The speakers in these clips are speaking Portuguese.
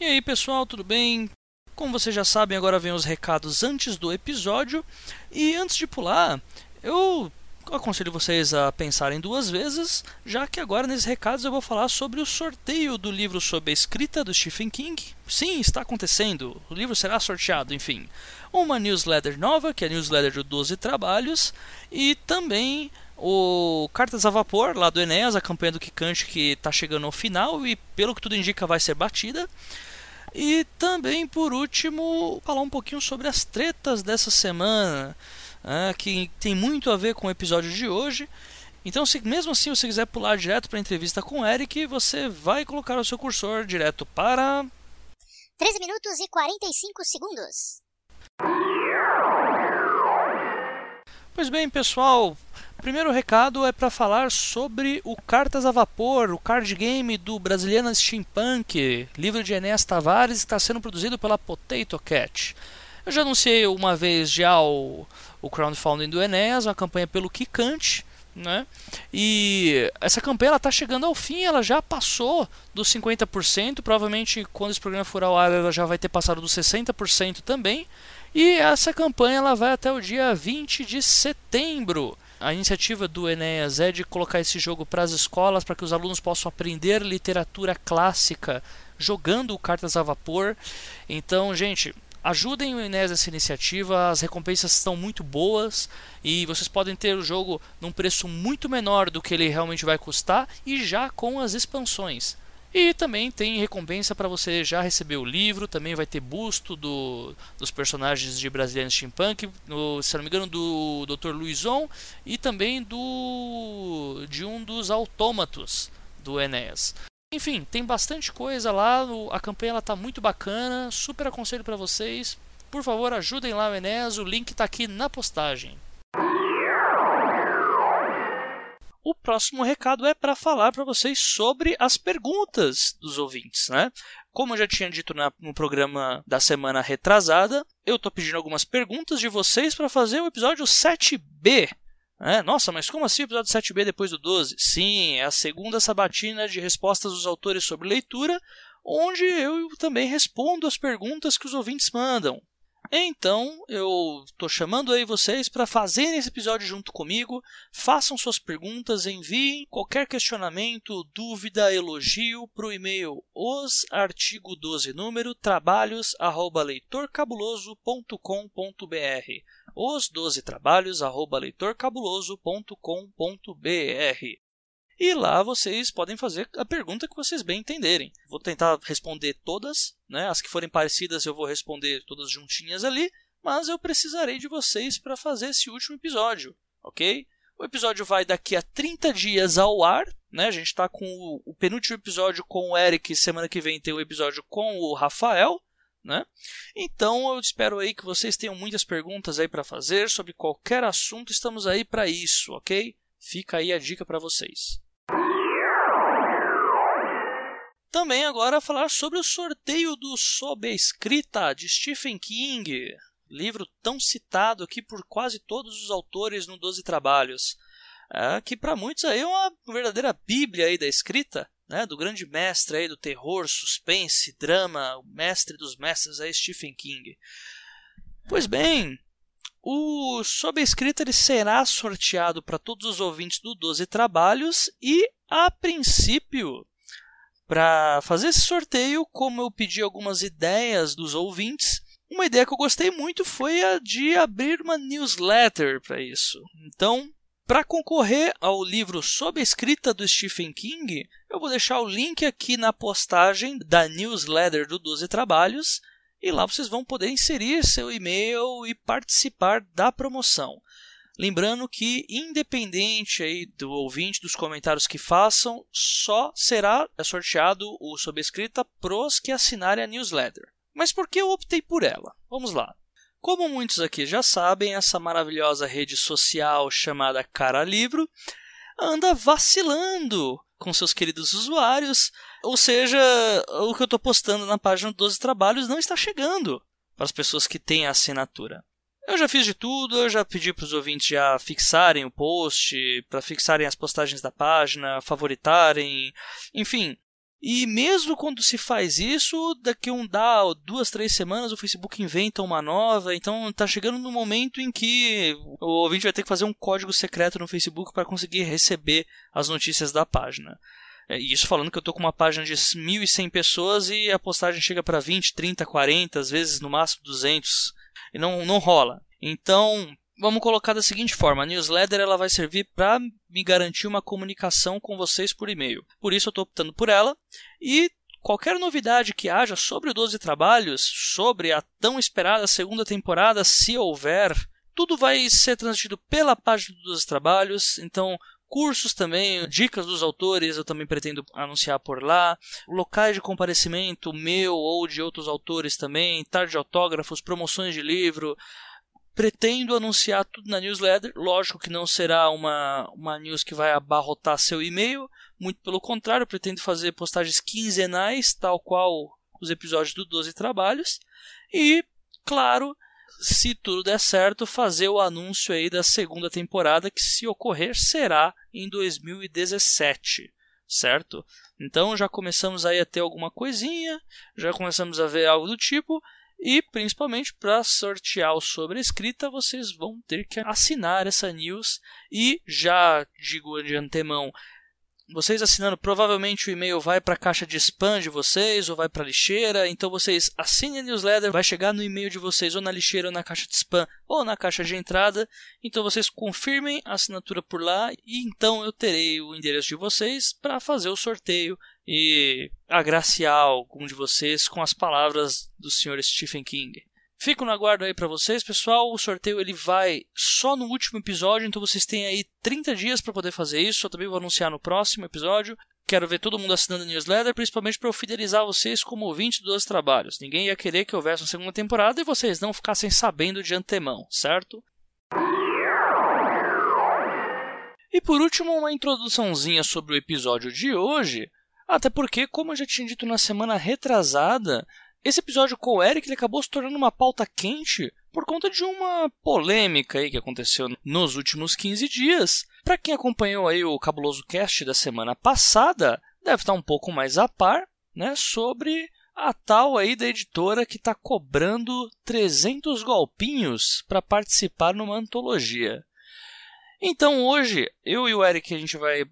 E aí pessoal, tudo bem? Como vocês já sabem, agora vem os recados antes do episódio. E antes de pular, eu aconselho vocês a pensarem duas vezes, já que agora nesses recados eu vou falar sobre o sorteio do livro sobre a escrita do Stephen King. Sim, está acontecendo. O livro será sorteado, enfim. Uma newsletter nova, que é a newsletter de 12 trabalhos, e também o Cartas a Vapor, lá do Enéas, a campanha do Kikante que está chegando ao final e, pelo que tudo indica, vai ser batida. E também, por último, falar um pouquinho sobre as tretas dessa semana, né, que tem muito a ver com o episódio de hoje. Então, se mesmo assim você quiser pular direto para a entrevista com o Eric, você vai colocar o seu cursor direto para. 13 minutos e 45 segundos. Pois bem, pessoal, primeiro recado é para falar sobre o Cartas a Vapor, o card game do Brasiliana Steampunk, livro de Enéas Tavares, está sendo produzido pela Potato Cat. Eu já anunciei uma vez já o, o crowdfunding do Enéas, uma campanha pelo Kikante, né? E essa campanha está chegando ao fim, ela já passou dos 50%, provavelmente quando esse programa for ao ar ela já vai ter passado dos 60% também. E essa campanha ela vai até o dia 20 de setembro. A iniciativa do Enéas é de colocar esse jogo para as escolas para que os alunos possam aprender literatura clássica jogando cartas a vapor. Então, gente, ajudem o Enéas nessa iniciativa, as recompensas estão muito boas e vocês podem ter o jogo num preço muito menor do que ele realmente vai custar e já com as expansões. E também tem recompensa para você já receber o livro, também vai ter busto do, dos personagens de Brasilian Steampunk, no, se não me engano, do Dr. Luizon e também do de um dos autômatos do Enéas. Enfim, tem bastante coisa lá, a campanha está muito bacana, super aconselho para vocês. Por favor, ajudem lá o Enéas, o link está aqui na postagem. O próximo recado é para falar para vocês sobre as perguntas dos ouvintes, né? Como eu já tinha dito no programa da semana retrasada, eu estou pedindo algumas perguntas de vocês para fazer o episódio 7B. É, nossa, mas como assim o episódio 7B depois do 12? Sim, é a segunda sabatina de respostas dos autores sobre leitura, onde eu também respondo as perguntas que os ouvintes mandam. Então, eu estou chamando aí vocês para fazerem esse episódio junto comigo. Façam suas perguntas, enviem qualquer questionamento, dúvida, elogio para o e-mail os artigo 12 número trabalhos arroba leitorcabuloso.com.br os 12 trabalhos arroba leitorcabuloso.com.br e lá vocês podem fazer a pergunta que vocês bem entenderem. Vou tentar responder todas, né? As que forem parecidas eu vou responder todas juntinhas ali, mas eu precisarei de vocês para fazer esse último episódio, ok? O episódio vai daqui a 30 dias ao ar, né? A gente está com o, o, penúltimo episódio com o Eric, semana que vem tem o episódio com o Rafael, né? Então eu espero aí que vocês tenham muitas perguntas aí para fazer sobre qualquer assunto, estamos aí para isso, ok? Fica aí a dica para vocês. Também agora falar sobre o sorteio do Sob a Escrita de Stephen King, livro tão citado aqui por quase todos os autores no Doze Trabalhos, é, que para muitos aí é uma verdadeira bíblia aí da escrita, né, do grande mestre aí do terror, suspense, drama, o mestre dos mestres aí Stephen King. Pois bem, o Sob a Escrita ele será sorteado para todos os ouvintes do Doze Trabalhos e, a princípio, para fazer esse sorteio, como eu pedi algumas ideias dos ouvintes, uma ideia que eu gostei muito foi a de abrir uma newsletter para isso. Então, para concorrer ao livro sob a escrita do Stephen King, eu vou deixar o link aqui na postagem da newsletter do 12 Trabalhos e lá vocês vão poder inserir seu e-mail e participar da promoção. Lembrando que, independente aí do ouvinte, dos comentários que façam, só será sorteado o sobrescrita pros que assinarem a newsletter. Mas por que eu optei por ela? Vamos lá. Como muitos aqui já sabem, essa maravilhosa rede social chamada Cara Livro anda vacilando com seus queridos usuários, ou seja, o que eu estou postando na página 12 Trabalhos não está chegando para as pessoas que têm a assinatura. Eu já fiz de tudo, eu já pedi para os ouvintes já fixarem o post, para fixarem as postagens da página, favoritarem, enfim. E mesmo quando se faz isso, daqui um dá duas, três semanas o Facebook inventa uma nova. Então tá chegando no momento em que o ouvinte vai ter que fazer um código secreto no Facebook para conseguir receber as notícias da página. É, isso falando que eu tô com uma página de 1.100 pessoas e a postagem chega para 20, 30, 40, às vezes no máximo 200. E não, não rola. Então, vamos colocar da seguinte forma: a newsletter ela vai servir para me garantir uma comunicação com vocês por e-mail. Por isso eu estou optando por ela e qualquer novidade que haja sobre o 12 Trabalhos, sobre a tão esperada segunda temporada, se houver, tudo vai ser transmitido pela página do 12 Trabalhos. Então, cursos também, dicas dos autores eu também pretendo anunciar por lá, locais de comparecimento meu ou de outros autores também, tarde de autógrafos, promoções de livro, Pretendo anunciar tudo na newsletter. Lógico que não será uma, uma news que vai abarrotar seu e-mail. Muito pelo contrário, pretendo fazer postagens quinzenais, tal qual os episódios do 12 Trabalhos. E, claro, se tudo der certo, fazer o anúncio aí da segunda temporada, que se ocorrer será em 2017, certo? Então já começamos aí a ter alguma coisinha, já começamos a ver algo do tipo. E principalmente para sortear o sobre escrita, vocês vão ter que assinar essa news. E já digo de antemão, vocês assinando, provavelmente o e-mail vai para a caixa de spam de vocês ou vai para a lixeira. Então vocês assinem a newsletter, vai chegar no e-mail de vocês ou na lixeira ou na caixa de spam ou na caixa de entrada. Então vocês confirmem a assinatura por lá e então eu terei o endereço de vocês para fazer o sorteio e agraciar algum de vocês com as palavras do Sr. Stephen King. Fico no aguardo aí para vocês, pessoal. O sorteio ele vai só no último episódio, então vocês têm aí 30 dias para poder fazer isso. Eu também vou anunciar no próximo episódio. Quero ver todo mundo assinando a newsletter, principalmente para eu fidelizar vocês como ouvinte dos trabalhos. Ninguém ia querer que houvesse uma segunda temporada e vocês não ficassem sabendo de antemão, certo? E por último, uma introduçãozinha sobre o episódio de hoje. Até porque, como eu já tinha dito na semana retrasada, esse episódio com o Eric ele acabou se tornando uma pauta quente por conta de uma polêmica aí que aconteceu nos últimos 15 dias. Para quem acompanhou aí o cabuloso cast da semana passada, deve estar um pouco mais a par, né, sobre a tal aí da editora que está cobrando 300 golpinhos para participar numa antologia. Então hoje, eu e o Eric a gente vai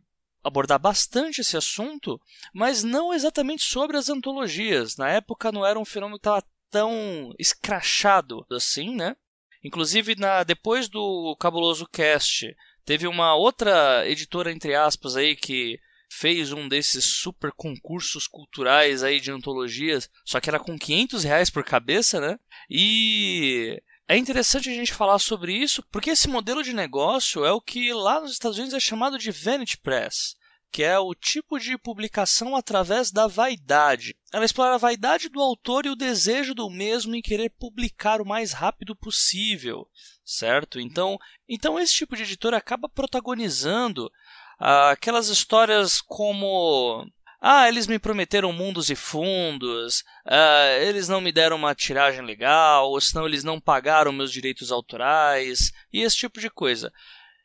abordar bastante esse assunto, mas não exatamente sobre as antologias. Na época não era um fenômeno que estava tão escrachado assim, né? Inclusive, na, depois do Cabuloso Cast, teve uma outra editora, entre aspas, aí, que fez um desses super concursos culturais aí de antologias, só que era com 500 reais por cabeça, né? E é interessante a gente falar sobre isso, porque esse modelo de negócio é o que lá nos Estados Unidos é chamado de Vanity Press, que é o tipo de publicação através da vaidade. Ela explora a vaidade do autor e o desejo do mesmo em querer publicar o mais rápido possível, certo? Então, então esse tipo de editor acaba protagonizando ah, aquelas histórias como ah, eles me prometeram mundos e fundos, ah, eles não me deram uma tiragem legal, ou senão eles não pagaram meus direitos autorais, e esse tipo de coisa.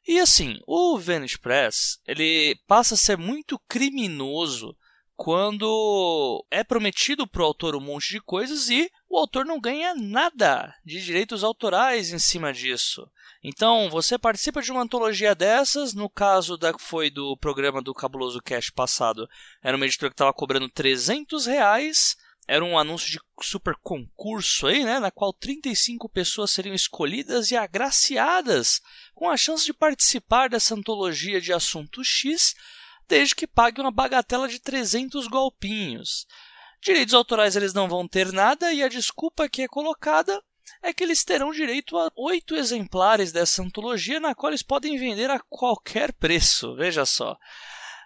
E assim, o Vanish Press, ele passa a ser muito criminoso quando é prometido para o autor um monte de coisas e o autor não ganha nada de direitos autorais em cima disso. Então, você participa de uma antologia dessas, no caso da foi do programa do Cabuloso Cash passado, era uma editora que estava cobrando 300 reais, era um anúncio de super concurso aí, né, na qual 35 pessoas seriam escolhidas e agraciadas com a chance de participar dessa antologia de assunto X, desde que pague uma bagatela de 300 golpinhos. Direitos autorais eles não vão ter nada e a desculpa que é colocada é que eles terão direito a oito exemplares dessa antologia, na qual eles podem vender a qualquer preço. Veja só.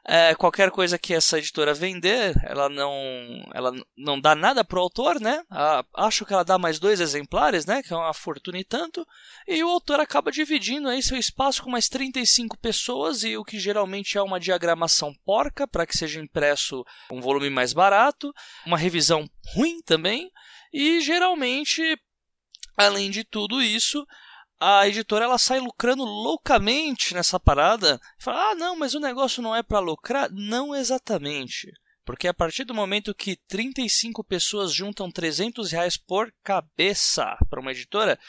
É, qualquer coisa que essa editora vender, ela não, ela não dá nada para o autor, né? A, acho que ela dá mais dois exemplares, né? Que é uma fortuna e tanto. E o autor acaba dividindo aí seu espaço com mais 35 pessoas e o que geralmente é uma diagramação porca para que seja impresso um volume mais barato, uma revisão ruim também. E geralmente Além de tudo isso, a editora ela sai lucrando loucamente nessa parada. Fala, ah, não, mas o negócio não é para lucrar. Não exatamente. Porque a partir do momento que 35 pessoas juntam 300 reais por cabeça para uma editora,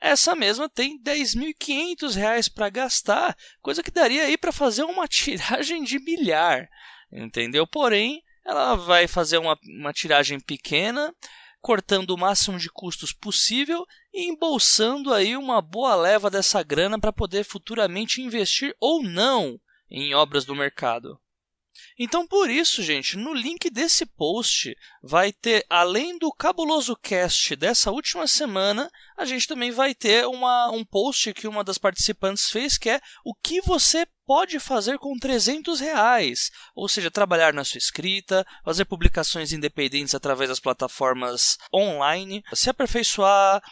essa mesma tem 10.500 reais para gastar, coisa que daria aí para fazer uma tiragem de milhar, entendeu? Porém, ela vai fazer uma, uma tiragem pequena, cortando o máximo de custos possível e embolsando aí uma boa leva dessa grana para poder futuramente investir ou não em obras do mercado. Então, por isso, gente, no link desse post vai ter, além do cabuloso cast dessa última semana, a gente também vai ter uma, um post que uma das participantes fez, que é o que você pode fazer com 300 reais. Ou seja, trabalhar na sua escrita, fazer publicações independentes através das plataformas online, se aperfeiçoar,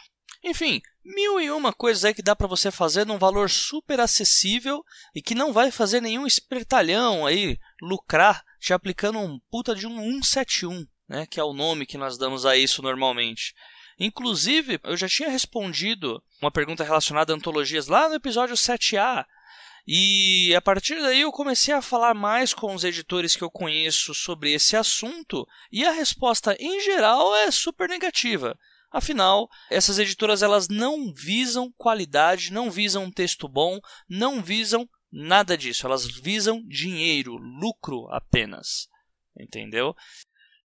enfim, mil e uma coisas aí que dá para você fazer num valor super acessível e que não vai fazer nenhum espertalhão aí lucrar te aplicando um puta de um 171, né, que é o nome que nós damos a isso normalmente. Inclusive, eu já tinha respondido uma pergunta relacionada a antologias lá no episódio 7A, e a partir daí eu comecei a falar mais com os editores que eu conheço sobre esse assunto, e a resposta em geral é super negativa. Afinal, essas editoras elas não visam qualidade, não visam um texto bom, não visam nada disso. Elas visam dinheiro, lucro apenas. Entendeu?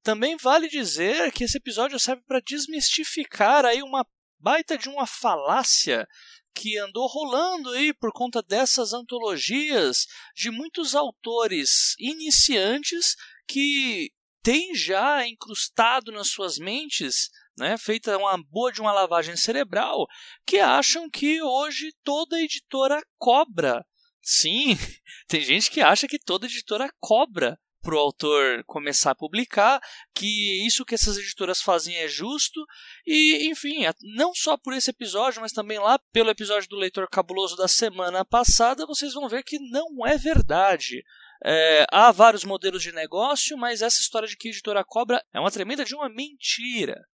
Também vale dizer que esse episódio serve para desmistificar aí uma baita de uma falácia que andou rolando aí por conta dessas antologias de muitos autores iniciantes que têm já incrustado nas suas mentes né, feita uma boa de uma lavagem cerebral, que acham que hoje toda editora cobra. Sim, tem gente que acha que toda editora cobra para o autor começar a publicar, que isso que essas editoras fazem é justo, e enfim, não só por esse episódio, mas também lá pelo episódio do Leitor Cabuloso da semana passada, vocês vão ver que não é verdade. É, há vários modelos de negócio, mas essa história de que a editora cobra é uma tremenda de uma mentira.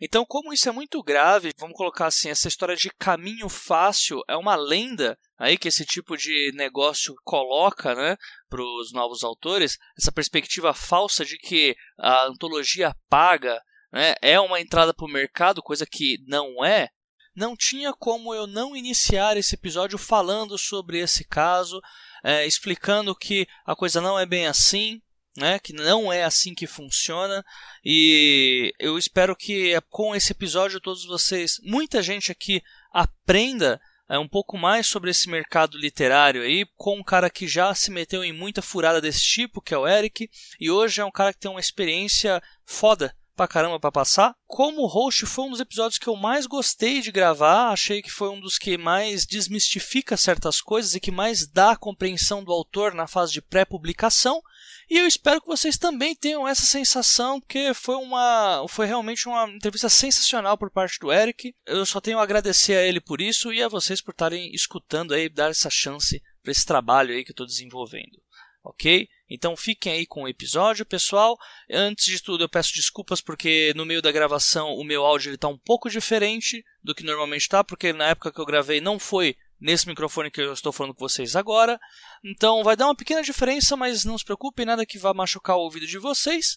Então, como isso é muito grave, vamos colocar assim, essa história de caminho fácil é uma lenda aí que esse tipo de negócio coloca, né, para os novos autores, essa perspectiva falsa de que a antologia paga, né, é uma entrada para o mercado, coisa que não é. Não tinha como eu não iniciar esse episódio falando sobre esse caso, é, explicando que a coisa não é bem assim, né, que não é assim que funciona. E eu espero que com esse episódio todos vocês, muita gente aqui aprenda é, um pouco mais sobre esse mercado literário aí, com um cara que já se meteu em muita furada desse tipo, que é o Eric, e hoje é um cara que tem uma experiência foda pra caramba pra passar. Como host, foi um dos episódios que eu mais gostei de gravar. Achei que foi um dos que mais desmistifica certas coisas e que mais dá a compreensão do autor na fase de pré-publicação. E eu espero que vocês também tenham essa sensação, porque foi uma foi realmente uma entrevista sensacional por parte do Eric. Eu só tenho a agradecer a ele por isso e a vocês por estarem escutando aí, dar essa chance para esse trabalho aí que eu estou desenvolvendo. Ok? Então fiquem aí com o episódio, pessoal. Antes de tudo, eu peço desculpas porque no meio da gravação o meu áudio está um pouco diferente do que normalmente está, porque na época que eu gravei não foi nesse microfone que eu estou falando com vocês agora. Então vai dar uma pequena diferença, mas não se preocupem, nada que vá machucar o ouvido de vocês.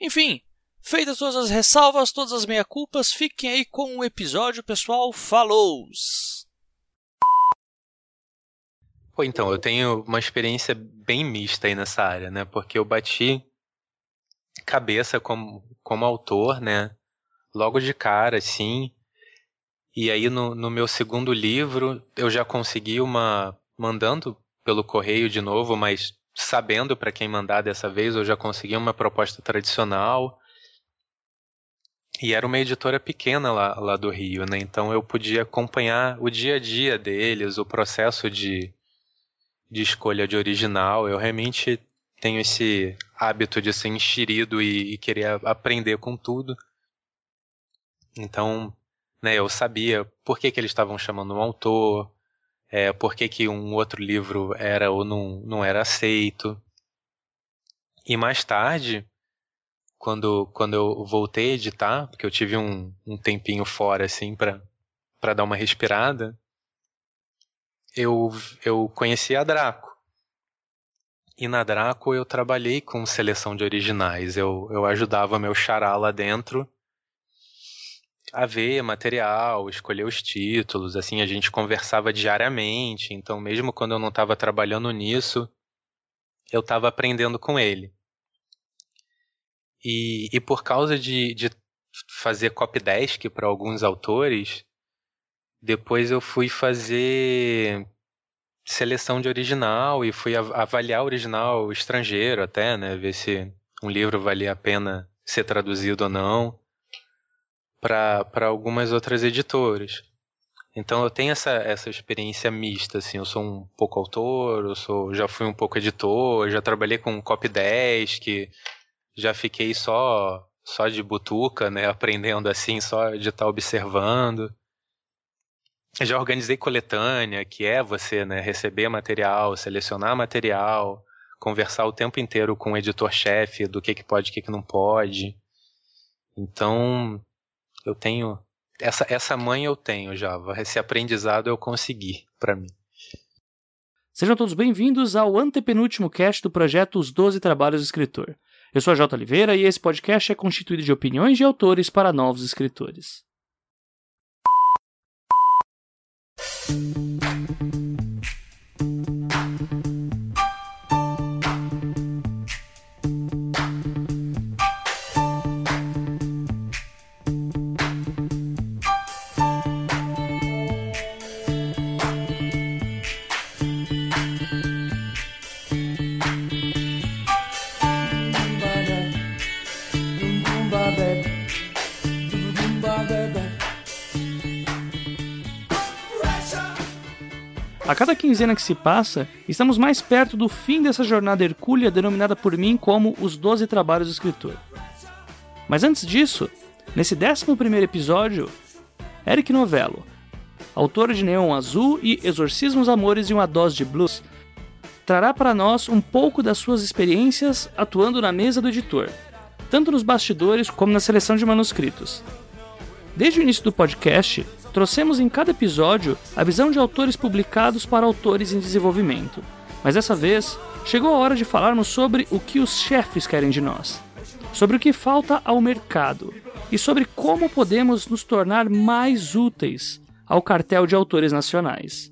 Enfim, feitas todas as ressalvas, todas as meia-culpas, fiquem aí com o episódio, pessoal. Falou! Pô, então, eu tenho uma experiência bem mista aí nessa área, né? Porque eu bati cabeça como, como autor, né? Logo de cara, assim. E aí no, no meu segundo livro eu já consegui uma mandando pelo correio de novo, mas sabendo para quem mandar dessa vez, eu já consegui uma proposta tradicional. E era uma editora pequena lá, lá do Rio, né? Então eu podia acompanhar o dia a dia deles, o processo de, de escolha de original. Eu realmente tenho esse hábito de ser enxerido e, e querer aprender com tudo. Então, né, eu sabia por que, que eles estavam chamando um autor, é, por que, que um outro livro era ou não, não era aceito. E mais tarde, quando, quando eu voltei a editar, porque eu tive um, um tempinho fora assim para dar uma respirada, eu, eu conheci a Draco. E na Draco eu trabalhei com seleção de originais. Eu, eu ajudava meu xará lá dentro a ver material, escolher os títulos, assim, a gente conversava diariamente, então mesmo quando eu não estava trabalhando nisso, eu estava aprendendo com ele. E, e por causa de, de fazer copydesk para alguns autores, depois eu fui fazer seleção de original e fui avaliar original estrangeiro até, né, ver se um livro valia a pena ser traduzido ou não para algumas outras editoras. Então eu tenho essa, essa experiência mista, assim, eu sou um pouco autor, eu sou, já fui um pouco editor, já trabalhei com copydesk, já fiquei só só de butuca, né, aprendendo assim, só de estar tá observando. Já organizei coletânea, que é você, né, receber material, selecionar material, conversar o tempo inteiro com o editor-chefe do que que pode, o que que não pode. Então, eu tenho essa essa mãe eu tenho já, esse aprendizado eu consegui para mim. Sejam todos bem-vindos ao antepenúltimo cast do projeto Os Doze Trabalhos do Escritor. Eu sou a J. Oliveira e esse podcast é constituído de opiniões de autores para novos escritores. A cada quinzena que se passa, estamos mais perto do fim dessa jornada hercúlea denominada por mim como os Doze Trabalhos do Escritor. Mas antes disso, nesse 11 episódio, Eric Novello, autor de Neon Azul e Exorcismos Amores e uma Dose de Blues, trará para nós um pouco das suas experiências atuando na mesa do editor, tanto nos bastidores como na seleção de manuscritos. Desde o início do podcast, trouxemos em cada episódio a visão de autores publicados para autores em desenvolvimento. Mas dessa vez, chegou a hora de falarmos sobre o que os chefes querem de nós, sobre o que falta ao mercado e sobre como podemos nos tornar mais úteis ao cartel de autores nacionais.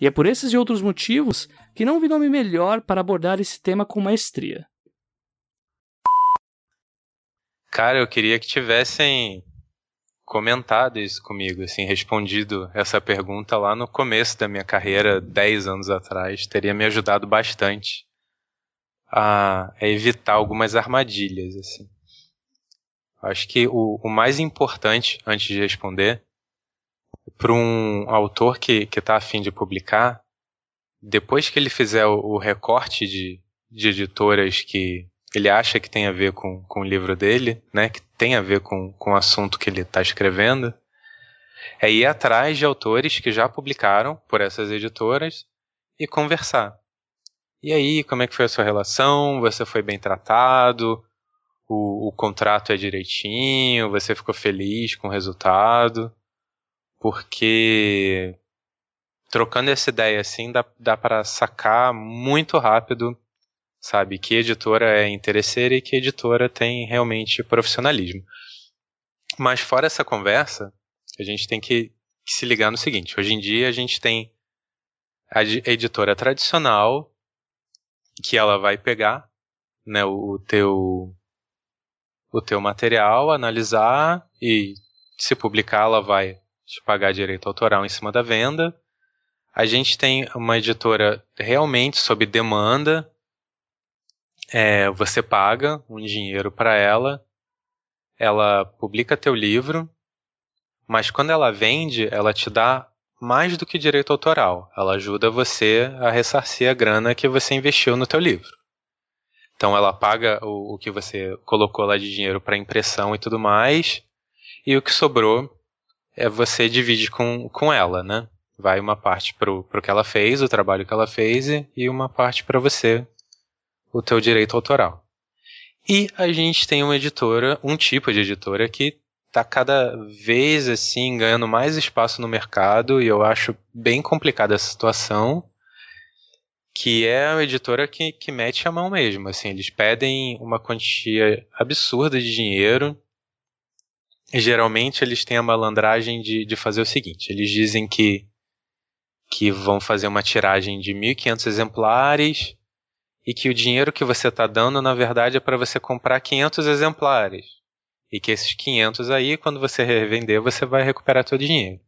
E é por esses e outros motivos que não vi nome melhor para abordar esse tema com maestria. Cara, eu queria que tivessem comentado isso comigo, assim, respondido essa pergunta lá no começo da minha carreira, 10 anos atrás, teria me ajudado bastante a, a evitar algumas armadilhas, assim. Acho que o, o mais importante, antes de responder, para um autor que está afim de publicar, depois que ele fizer o, o recorte de, de editoras que ele acha que tem a ver com, com o livro dele, né, que tem a ver com, com o assunto que ele está escrevendo, é ir atrás de autores que já publicaram por essas editoras e conversar. E aí, como é que foi a sua relação? Você foi bem tratado? O, o contrato é direitinho? Você ficou feliz com o resultado? Porque trocando essa ideia assim, dá, dá para sacar muito rápido sabe? Que editora é interesseira e que editora tem realmente profissionalismo. Mas fora essa conversa, a gente tem que, que se ligar no seguinte: hoje em dia a gente tem a editora tradicional que ela vai pegar né, o, teu o teu material, analisar e se publicar ela vai te pagar direito autoral em cima da venda. A gente tem uma editora realmente sob demanda, é, você paga um dinheiro para ela, ela publica teu livro, mas quando ela vende, ela te dá mais do que direito autoral. Ela ajuda você a ressarcir a grana que você investiu no teu livro. Então ela paga o, o que você colocou lá de dinheiro para impressão e tudo mais, e o que sobrou é você divide com, com ela, né? Vai uma parte para o que ela fez, o trabalho que ela fez, e uma parte para você, o teu direito autoral. E a gente tem uma editora, um tipo de editora que está cada vez assim ganhando mais espaço no mercado e eu acho bem complicada essa situação, que é a editora que, que mete a mão mesmo. Assim, eles pedem uma quantia absurda de dinheiro. E geralmente eles têm a malandragem de, de fazer o seguinte: eles dizem que, que vão fazer uma tiragem de 1.500 exemplares e que o dinheiro que você está dando, na verdade, é para você comprar 500 exemplares. E que esses 500 aí, quando você revender, você vai recuperar todo o dinheiro.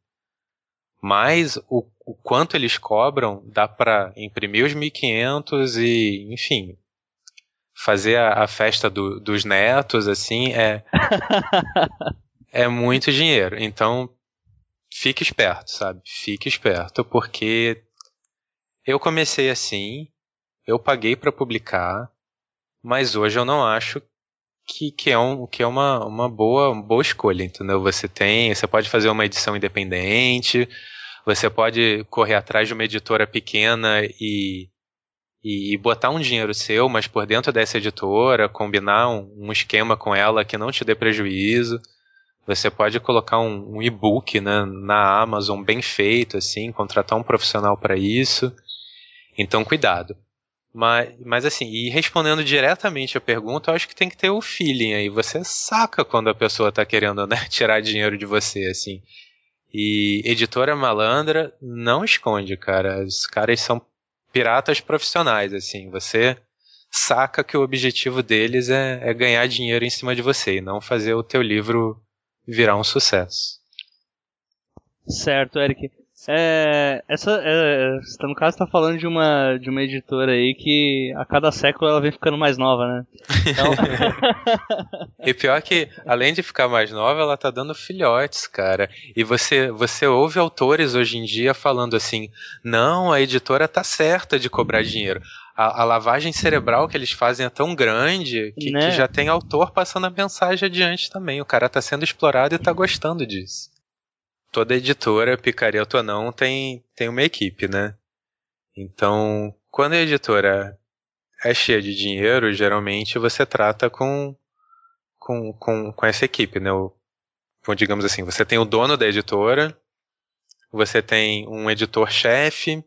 Mas o, o quanto eles cobram, dá para imprimir os 1.500 e, enfim, fazer a, a festa do, dos netos, assim, é, é muito dinheiro. Então, fique esperto, sabe? Fique esperto, porque eu comecei assim, eu paguei para publicar, mas hoje eu não acho que, que é, um, que é uma, uma boa, uma boa escolha, entendeu? Você tem, você pode fazer uma edição independente, você pode correr atrás de uma editora pequena e, e botar um dinheiro seu, mas por dentro dessa editora, combinar um, um esquema com ela que não te dê prejuízo. Você pode colocar um, um e-book né, na Amazon bem feito, assim, contratar um profissional para isso. Então, cuidado. Mas, mas assim, e respondendo diretamente a pergunta, eu acho que tem que ter o feeling aí. Você saca quando a pessoa está querendo né, tirar dinheiro de você, assim. E editora malandra não esconde, cara. Os caras são piratas profissionais, assim. Você saca que o objetivo deles é, é ganhar dinheiro em cima de você e não fazer o teu livro virar um sucesso. Certo, Eric. É, essa, é, no caso, está falando de uma, de uma editora aí que a cada século ela vem ficando mais nova, né? Então... e pior que, além de ficar mais nova, ela tá dando filhotes, cara. E você, você ouve autores hoje em dia falando assim: não, a editora tá certa de cobrar dinheiro. A, a lavagem cerebral que eles fazem é tão grande que, né? que já tem autor passando a mensagem adiante também. O cara tá sendo explorado e tá gostando disso toda editora, picareta ou não, tem, tem uma equipe, né? Então, quando a editora é cheia de dinheiro, geralmente você trata com, com, com, com essa equipe, né? O, digamos assim, você tem o dono da editora, você tem um editor-chefe,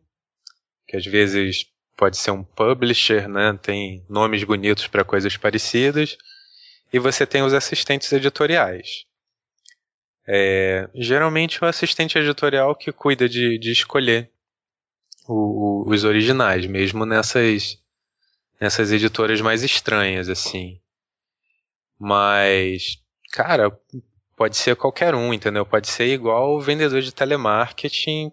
que às vezes pode ser um publisher, né? Tem nomes bonitos para coisas parecidas, e você tem os assistentes editoriais. É, geralmente é o assistente editorial que cuida de, de escolher o, o, os originais, mesmo nessas, nessas editoras mais estranhas, assim. Mas, cara, pode ser qualquer um, entendeu? Pode ser igual o vendedor de telemarketing,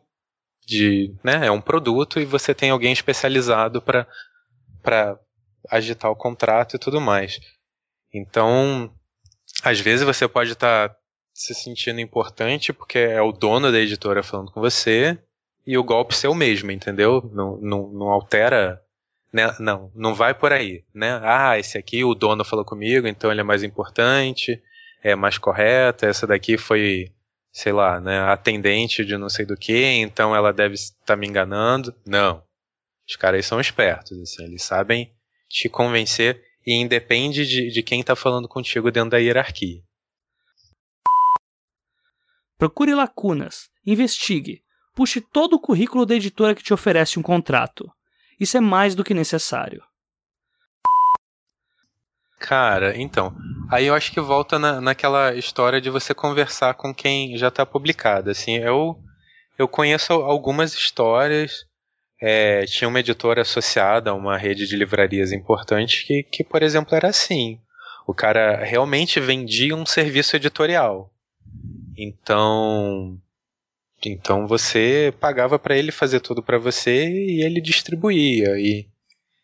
de, né, é um produto e você tem alguém especializado para para agitar o contrato e tudo mais. Então, às vezes você pode estar tá se sentindo importante porque é o dono da editora falando com você e o golpe ser o mesmo, entendeu? Não, não, não altera. Né? Não, não vai por aí, né? Ah, esse aqui o dono falou comigo, então ele é mais importante, é mais correta, essa daqui foi, sei lá, né, atendente de não sei do que, então ela deve estar tá me enganando. Não. Os caras são espertos, assim, eles sabem te convencer e independe de, de quem está falando contigo dentro da hierarquia. Procure lacunas, investigue, puxe todo o currículo da editora que te oferece um contrato. Isso é mais do que necessário. Cara, então, aí eu acho que volta na, naquela história de você conversar com quem já está publicado. Assim, eu, eu conheço algumas histórias. É, tinha uma editora associada a uma rede de livrarias importante que, que, por exemplo, era assim. O cara realmente vendia um serviço editorial. Então, então você pagava para ele fazer tudo para você e ele distribuía. E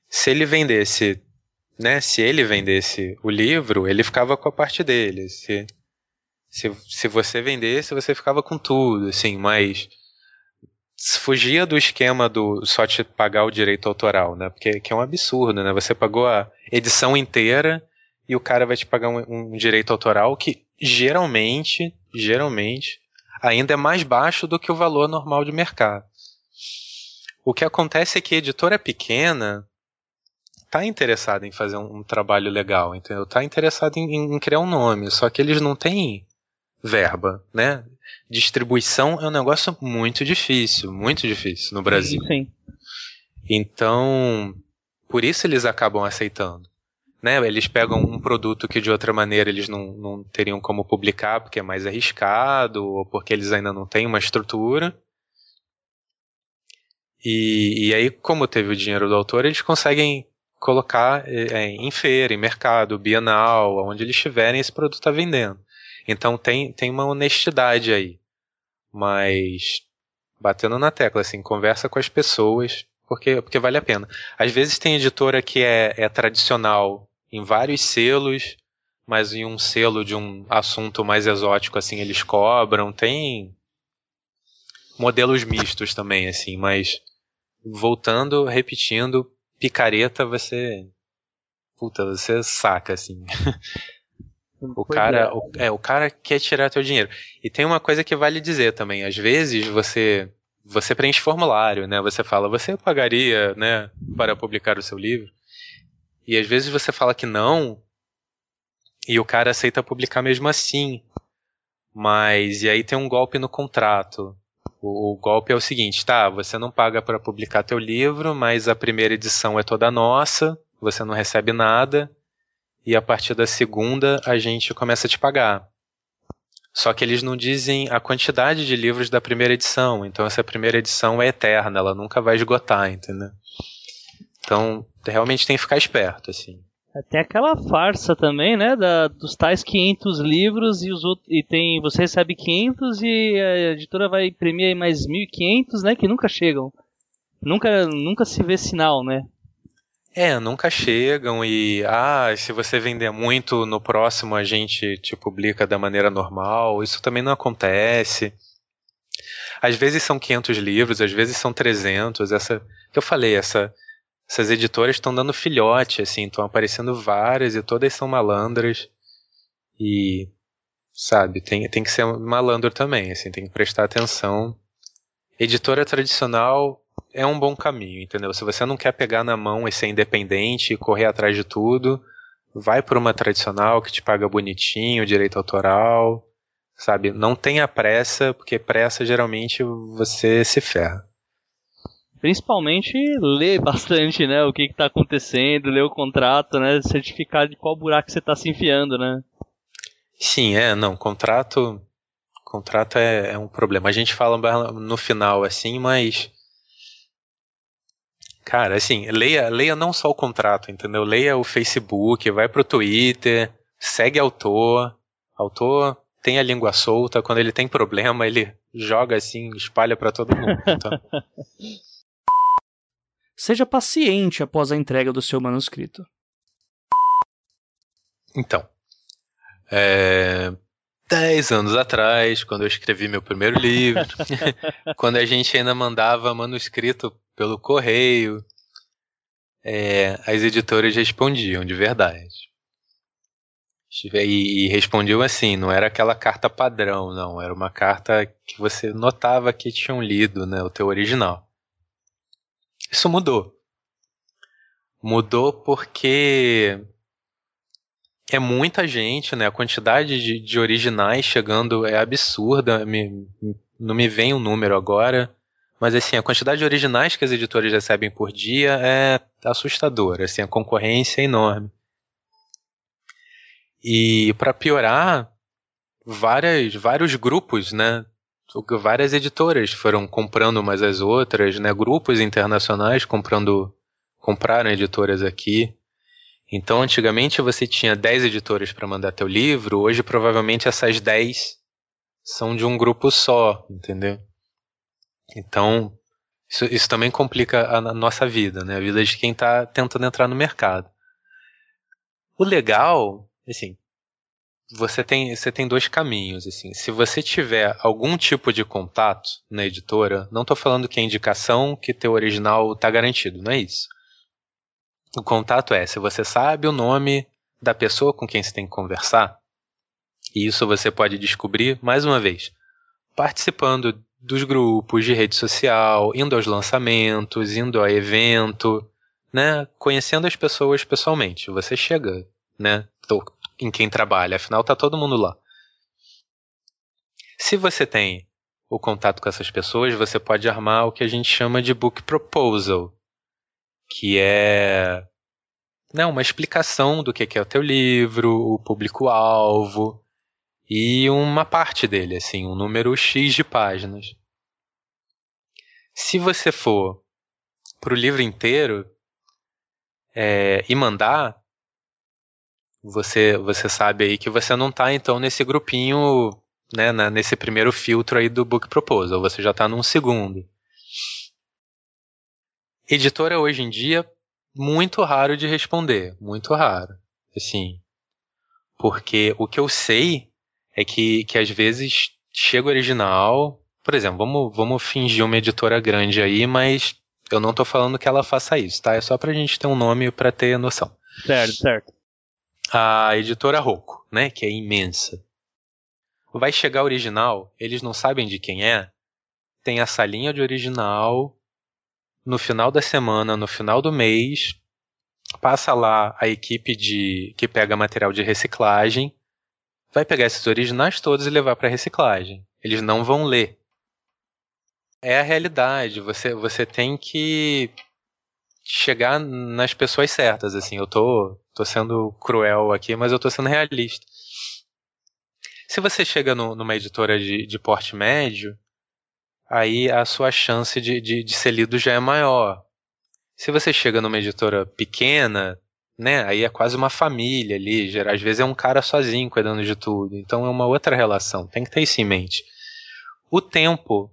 se ele vendesse, né, se ele vendesse o livro, ele ficava com a parte dele. Se, se, se você vendesse, você ficava com tudo, assim, mas fugia do esquema do só te pagar o direito autoral, né? Porque que é um absurdo, né? Você pagou a edição inteira e o cara vai te pagar um, um direito autoral que geralmente, geralmente, ainda é mais baixo do que o valor normal de mercado. O que acontece é que a editora pequena está interessada em fazer um, um, trabalho legal, entendeu? Está interessada em, em, criar um nome, só que eles não têm verba, né? Distribuição é um negócio muito difícil, muito difícil no Brasil. Sim. Então, por isso eles acabam aceitando. Né? Eles pegam um produto que de outra maneira eles não, não teriam como publicar porque é mais arriscado ou porque eles ainda não têm uma estrutura. E, e aí, como teve o dinheiro do autor, eles conseguem colocar é, em feira, em mercado, bienal, onde eles estiverem, esse produto está vendendo. Então tem, tem uma honestidade aí. Mas batendo na tecla, assim, conversa com as pessoas, porque, porque vale a pena. Às vezes tem editora que é, é tradicional em vários selos, mas em um selo de um assunto mais exótico, assim, eles cobram. Tem modelos mistos também, assim, mas voltando, repetindo, picareta você. Puta, você saca, assim. o cara, o, é, o cara quer tirar teu dinheiro. E tem uma coisa que vale dizer também. Às vezes você você preenche formulário, né? Você fala, você pagaria, né, para publicar o seu livro? E às vezes você fala que não, e o cara aceita publicar mesmo assim. Mas e aí tem um golpe no contrato. O, o golpe é o seguinte, tá? Você não paga para publicar teu livro, mas a primeira edição é toda nossa, você não recebe nada, e a partir da segunda a gente começa a te pagar. Só que eles não dizem a quantidade de livros da primeira edição. Então essa primeira edição é eterna, ela nunca vai esgotar, entendeu? Então realmente tem que ficar esperto, assim. Tem aquela farsa também, né, da, dos tais 500 livros e os outros, e tem você recebe 500 e a editora vai imprimir mais 1500, né, que nunca chegam. Nunca nunca se vê sinal, né? É, nunca chegam e ah, se você vender muito, no próximo a gente te publica da maneira normal. Isso também não acontece. Às vezes são 500 livros, às vezes são 300. Essa que eu falei, essa essas editoras estão dando filhote, assim, estão aparecendo várias e todas são malandras. E, sabe, tem, tem que ser malandro também, assim, tem que prestar atenção. Editora tradicional é um bom caminho, entendeu? Se você não quer pegar na mão e ser independente e correr atrás de tudo, vai por uma tradicional que te paga bonitinho, direito autoral, sabe? Não tenha pressa, porque pressa geralmente você se ferra principalmente ler bastante, né, o que está acontecendo, ler o contrato, né, certificar de qual buraco você está se enfiando, né. Sim, é, não, contrato, contrato é, é, um problema. A gente fala no final assim, mas cara, assim, leia, leia não só o contrato, entendeu? Leia o Facebook, vai pro Twitter, segue autor, autor tem a língua solta, quando ele tem problema, ele joga assim, espalha para todo mundo. Então. Seja paciente após a entrega do seu manuscrito. Então, é, dez anos atrás, quando eu escrevi meu primeiro livro, quando a gente ainda mandava manuscrito pelo correio, é, as editoras respondiam de verdade. E, e respondiam assim, não era aquela carta padrão, não, era uma carta que você notava que tinham lido, né, o teu original. Isso mudou. Mudou porque é muita gente, né? A quantidade de, de originais chegando é absurda. Me, não me vem o um número agora. Mas assim, a quantidade de originais que as editoras recebem por dia é assustadora. Assim, a concorrência é enorme. E para piorar, várias, vários grupos, né, várias editoras foram comprando umas às outras, né? Grupos internacionais comprando, compraram editoras aqui. Então, antigamente você tinha 10 editoras para mandar teu livro, hoje provavelmente essas 10 são de um grupo só, entendeu? Então, isso, isso também complica a, a nossa vida, né? A vida de quem está tentando entrar no mercado. O legal, assim, você tem, você tem dois caminhos, assim. Se você tiver algum tipo de contato na editora, não estou falando que é indicação que teu original está garantido, não é isso. O contato é se você sabe o nome da pessoa com quem você tem que conversar, e isso você pode descobrir, mais uma vez, participando dos grupos de rede social, indo aos lançamentos, indo a evento, né, conhecendo as pessoas pessoalmente. Você chega, né, em quem trabalha, afinal tá todo mundo lá. Se você tem o contato com essas pessoas, você pode armar o que a gente chama de book proposal, que é né, uma explicação do que é o teu livro, o público-alvo e uma parte dele, assim, um número X de páginas. Se você for para o livro inteiro é, e mandar, você, você sabe aí que você não está então nesse grupinho, né, na, nesse primeiro filtro aí do Book Proposal, você já está num segundo. Editora hoje em dia, muito raro de responder, muito raro, assim, porque o que eu sei é que, que às vezes chega o original, por exemplo, vamos, vamos fingir uma editora grande aí, mas eu não estou falando que ela faça isso, tá? É só pra gente ter um nome para ter noção. Certo, certo. A editora Rocco, né, que é imensa. Vai chegar original, eles não sabem de quem é, tem a salinha de original, no final da semana, no final do mês, passa lá a equipe de que pega material de reciclagem, vai pegar esses originais todos e levar para reciclagem. Eles não vão ler. É a realidade. Você, você tem que chegar nas pessoas certas. Assim, eu tô, tô sendo cruel aqui, mas eu tô sendo realista. Se você chega no, numa editora de, de porte médio, aí a sua chance de, de, de ser lido já é maior. Se você chega numa editora pequena, né, aí é quase uma família ali, às vezes é um cara sozinho cuidando de tudo, então é uma outra relação, tem que ter isso em mente. O tempo,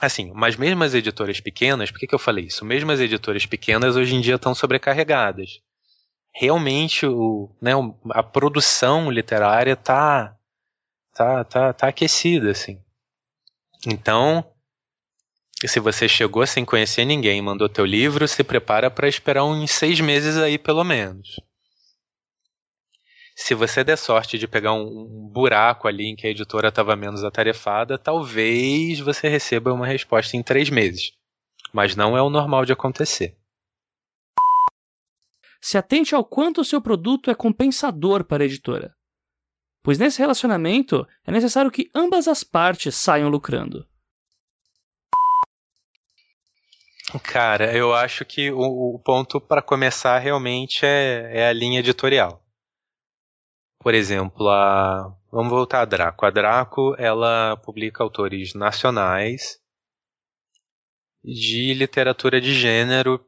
assim, mas mesmo as editoras pequenas, por que, que eu falei isso? Mesmo as editoras pequenas hoje em dia estão sobrecarregadas. Realmente o, né, a produção literária tá, tá, tá, tá aquecida, assim. Então, se você chegou sem conhecer ninguém, mandou teu livro, se prepara para esperar uns seis meses aí, pelo menos. Se você der sorte de pegar um, buraco ali em que a editora estava menos atarefada, talvez você receba uma resposta em três meses. Mas não é o normal de acontecer. Se atente ao quanto o seu produto é compensador para a editora pois nesse relacionamento é necessário que ambas as partes saiam lucrando. Cara, eu acho que o, o ponto para começar realmente é, é, a linha editorial. Por exemplo, a, vamos voltar a Draco. A Draco ela publica autores nacionais de literatura de gênero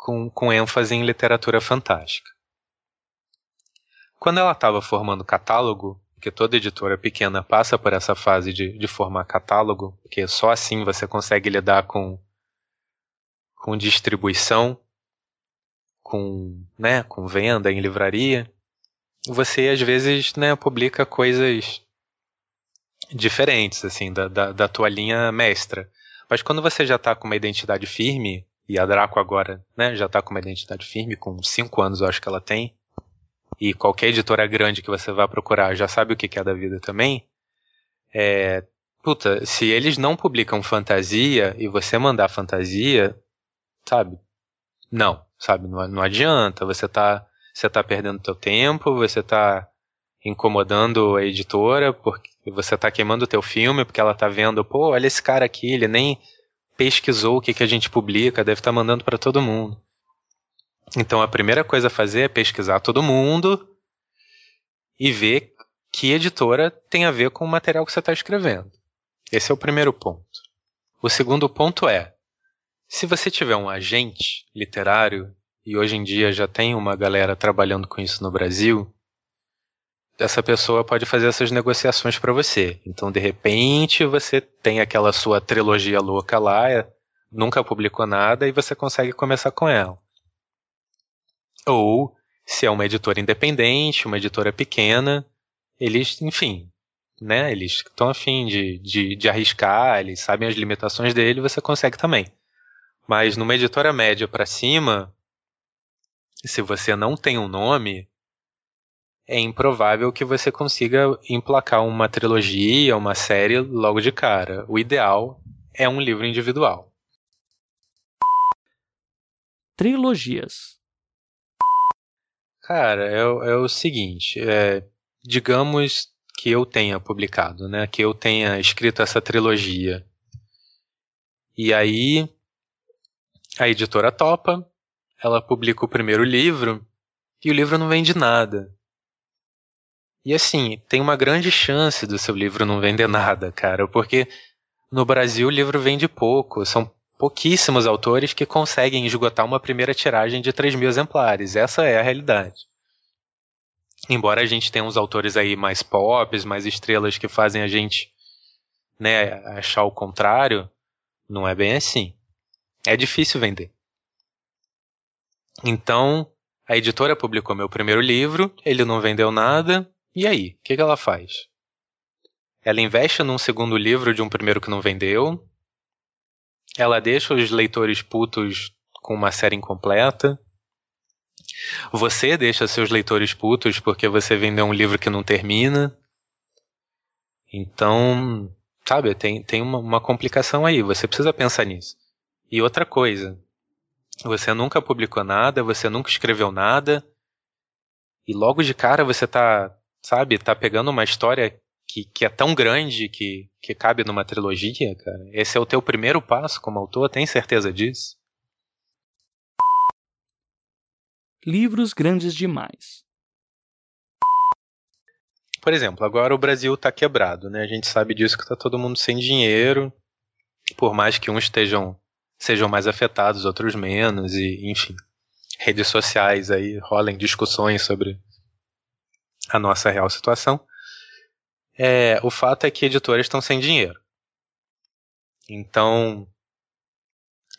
com, com ênfase em literatura fantástica. Quando ela estava formando catálogo, porque toda editora pequena passa por essa fase de, de formar catálogo, porque só assim você consegue lidar com, com distribuição, com, né, com venda em livraria, você às vezes né, publica coisas diferentes assim da, da, da tua linha mestra. Mas quando você já está com uma identidade firme, e a Draco agora né, já está com uma identidade firme, com cinco anos eu acho que ela tem, e qualquer editora grande que você vá procurar já sabe o que é da vida também, é, puta, se eles não publicam fantasia e você mandar fantasia, sabe? Não, sabe? Não, não adianta, você tá, você tá perdendo teu tempo, você tá incomodando a editora, porque você tá queimando o teu filme, porque ela tá vendo, pô, olha esse cara aqui, ele nem pesquisou o que, que a gente publica, deve estar tá mandando para todo mundo. Então a primeira coisa a fazer é pesquisar todo mundo e ver que editora tem a ver com o material que você está escrevendo. Esse é o primeiro ponto. O segundo ponto é: se você tiver um agente literário, e hoje em dia já tem uma galera trabalhando com isso no Brasil, essa pessoa pode fazer essas negociações para você. Então, de repente, você tem aquela sua trilogia louca lá, nunca publicou nada e você consegue começar com ela. Ou, se é uma editora independente, uma editora pequena, eles, enfim, né, eles estão afim de, de, de arriscar, eles sabem as limitações dele, você consegue também. Mas numa editora média para cima, se você não tem um nome, é improvável que você consiga emplacar uma trilogia, uma série logo de cara. O ideal é um livro individual. Trilogias. Cara, é, é o seguinte, é, digamos que eu tenha publicado, né, que eu tenha escrito essa trilogia. E aí a editora topa, ela publica o primeiro livro e o livro não vende nada. E assim, tem uma grande chance do seu livro não vender nada, cara, porque no Brasil o livro vende pouco, são pouquíssimos autores que conseguem esgotar uma primeira tiragem de 3 mil exemplares. Essa é a realidade. Embora a gente tenha uns autores aí mais pop, mais estrelas que fazem a gente né, achar o contrário, não é bem assim. É difícil vender. Então, a editora publicou meu primeiro livro, ele não vendeu nada, e aí? O que, que ela faz? Ela investe num segundo livro de um primeiro que não vendeu, ela deixa os leitores putos com uma série incompleta. Você deixa seus leitores putos porque você vendeu um livro que não termina. Então, sabe, tem, tem uma, uma complicação aí. Você precisa pensar nisso. E outra coisa, você nunca publicou nada, você nunca escreveu nada, e logo de cara você tá, sabe, tá pegando uma história que, que é tão grande que, que cabe numa trilogia, cara. Esse é o teu primeiro passo como autor, tem certeza disso? Livros grandes demais. Por exemplo, agora o Brasil tá quebrado, né? A gente sabe disso que tá todo mundo sem dinheiro, por mais que uns estejam sejam mais afetados, outros menos, e enfim, redes sociais aí rolem discussões sobre a nossa real situação. É, o fato é que editoras estão sem dinheiro. Então,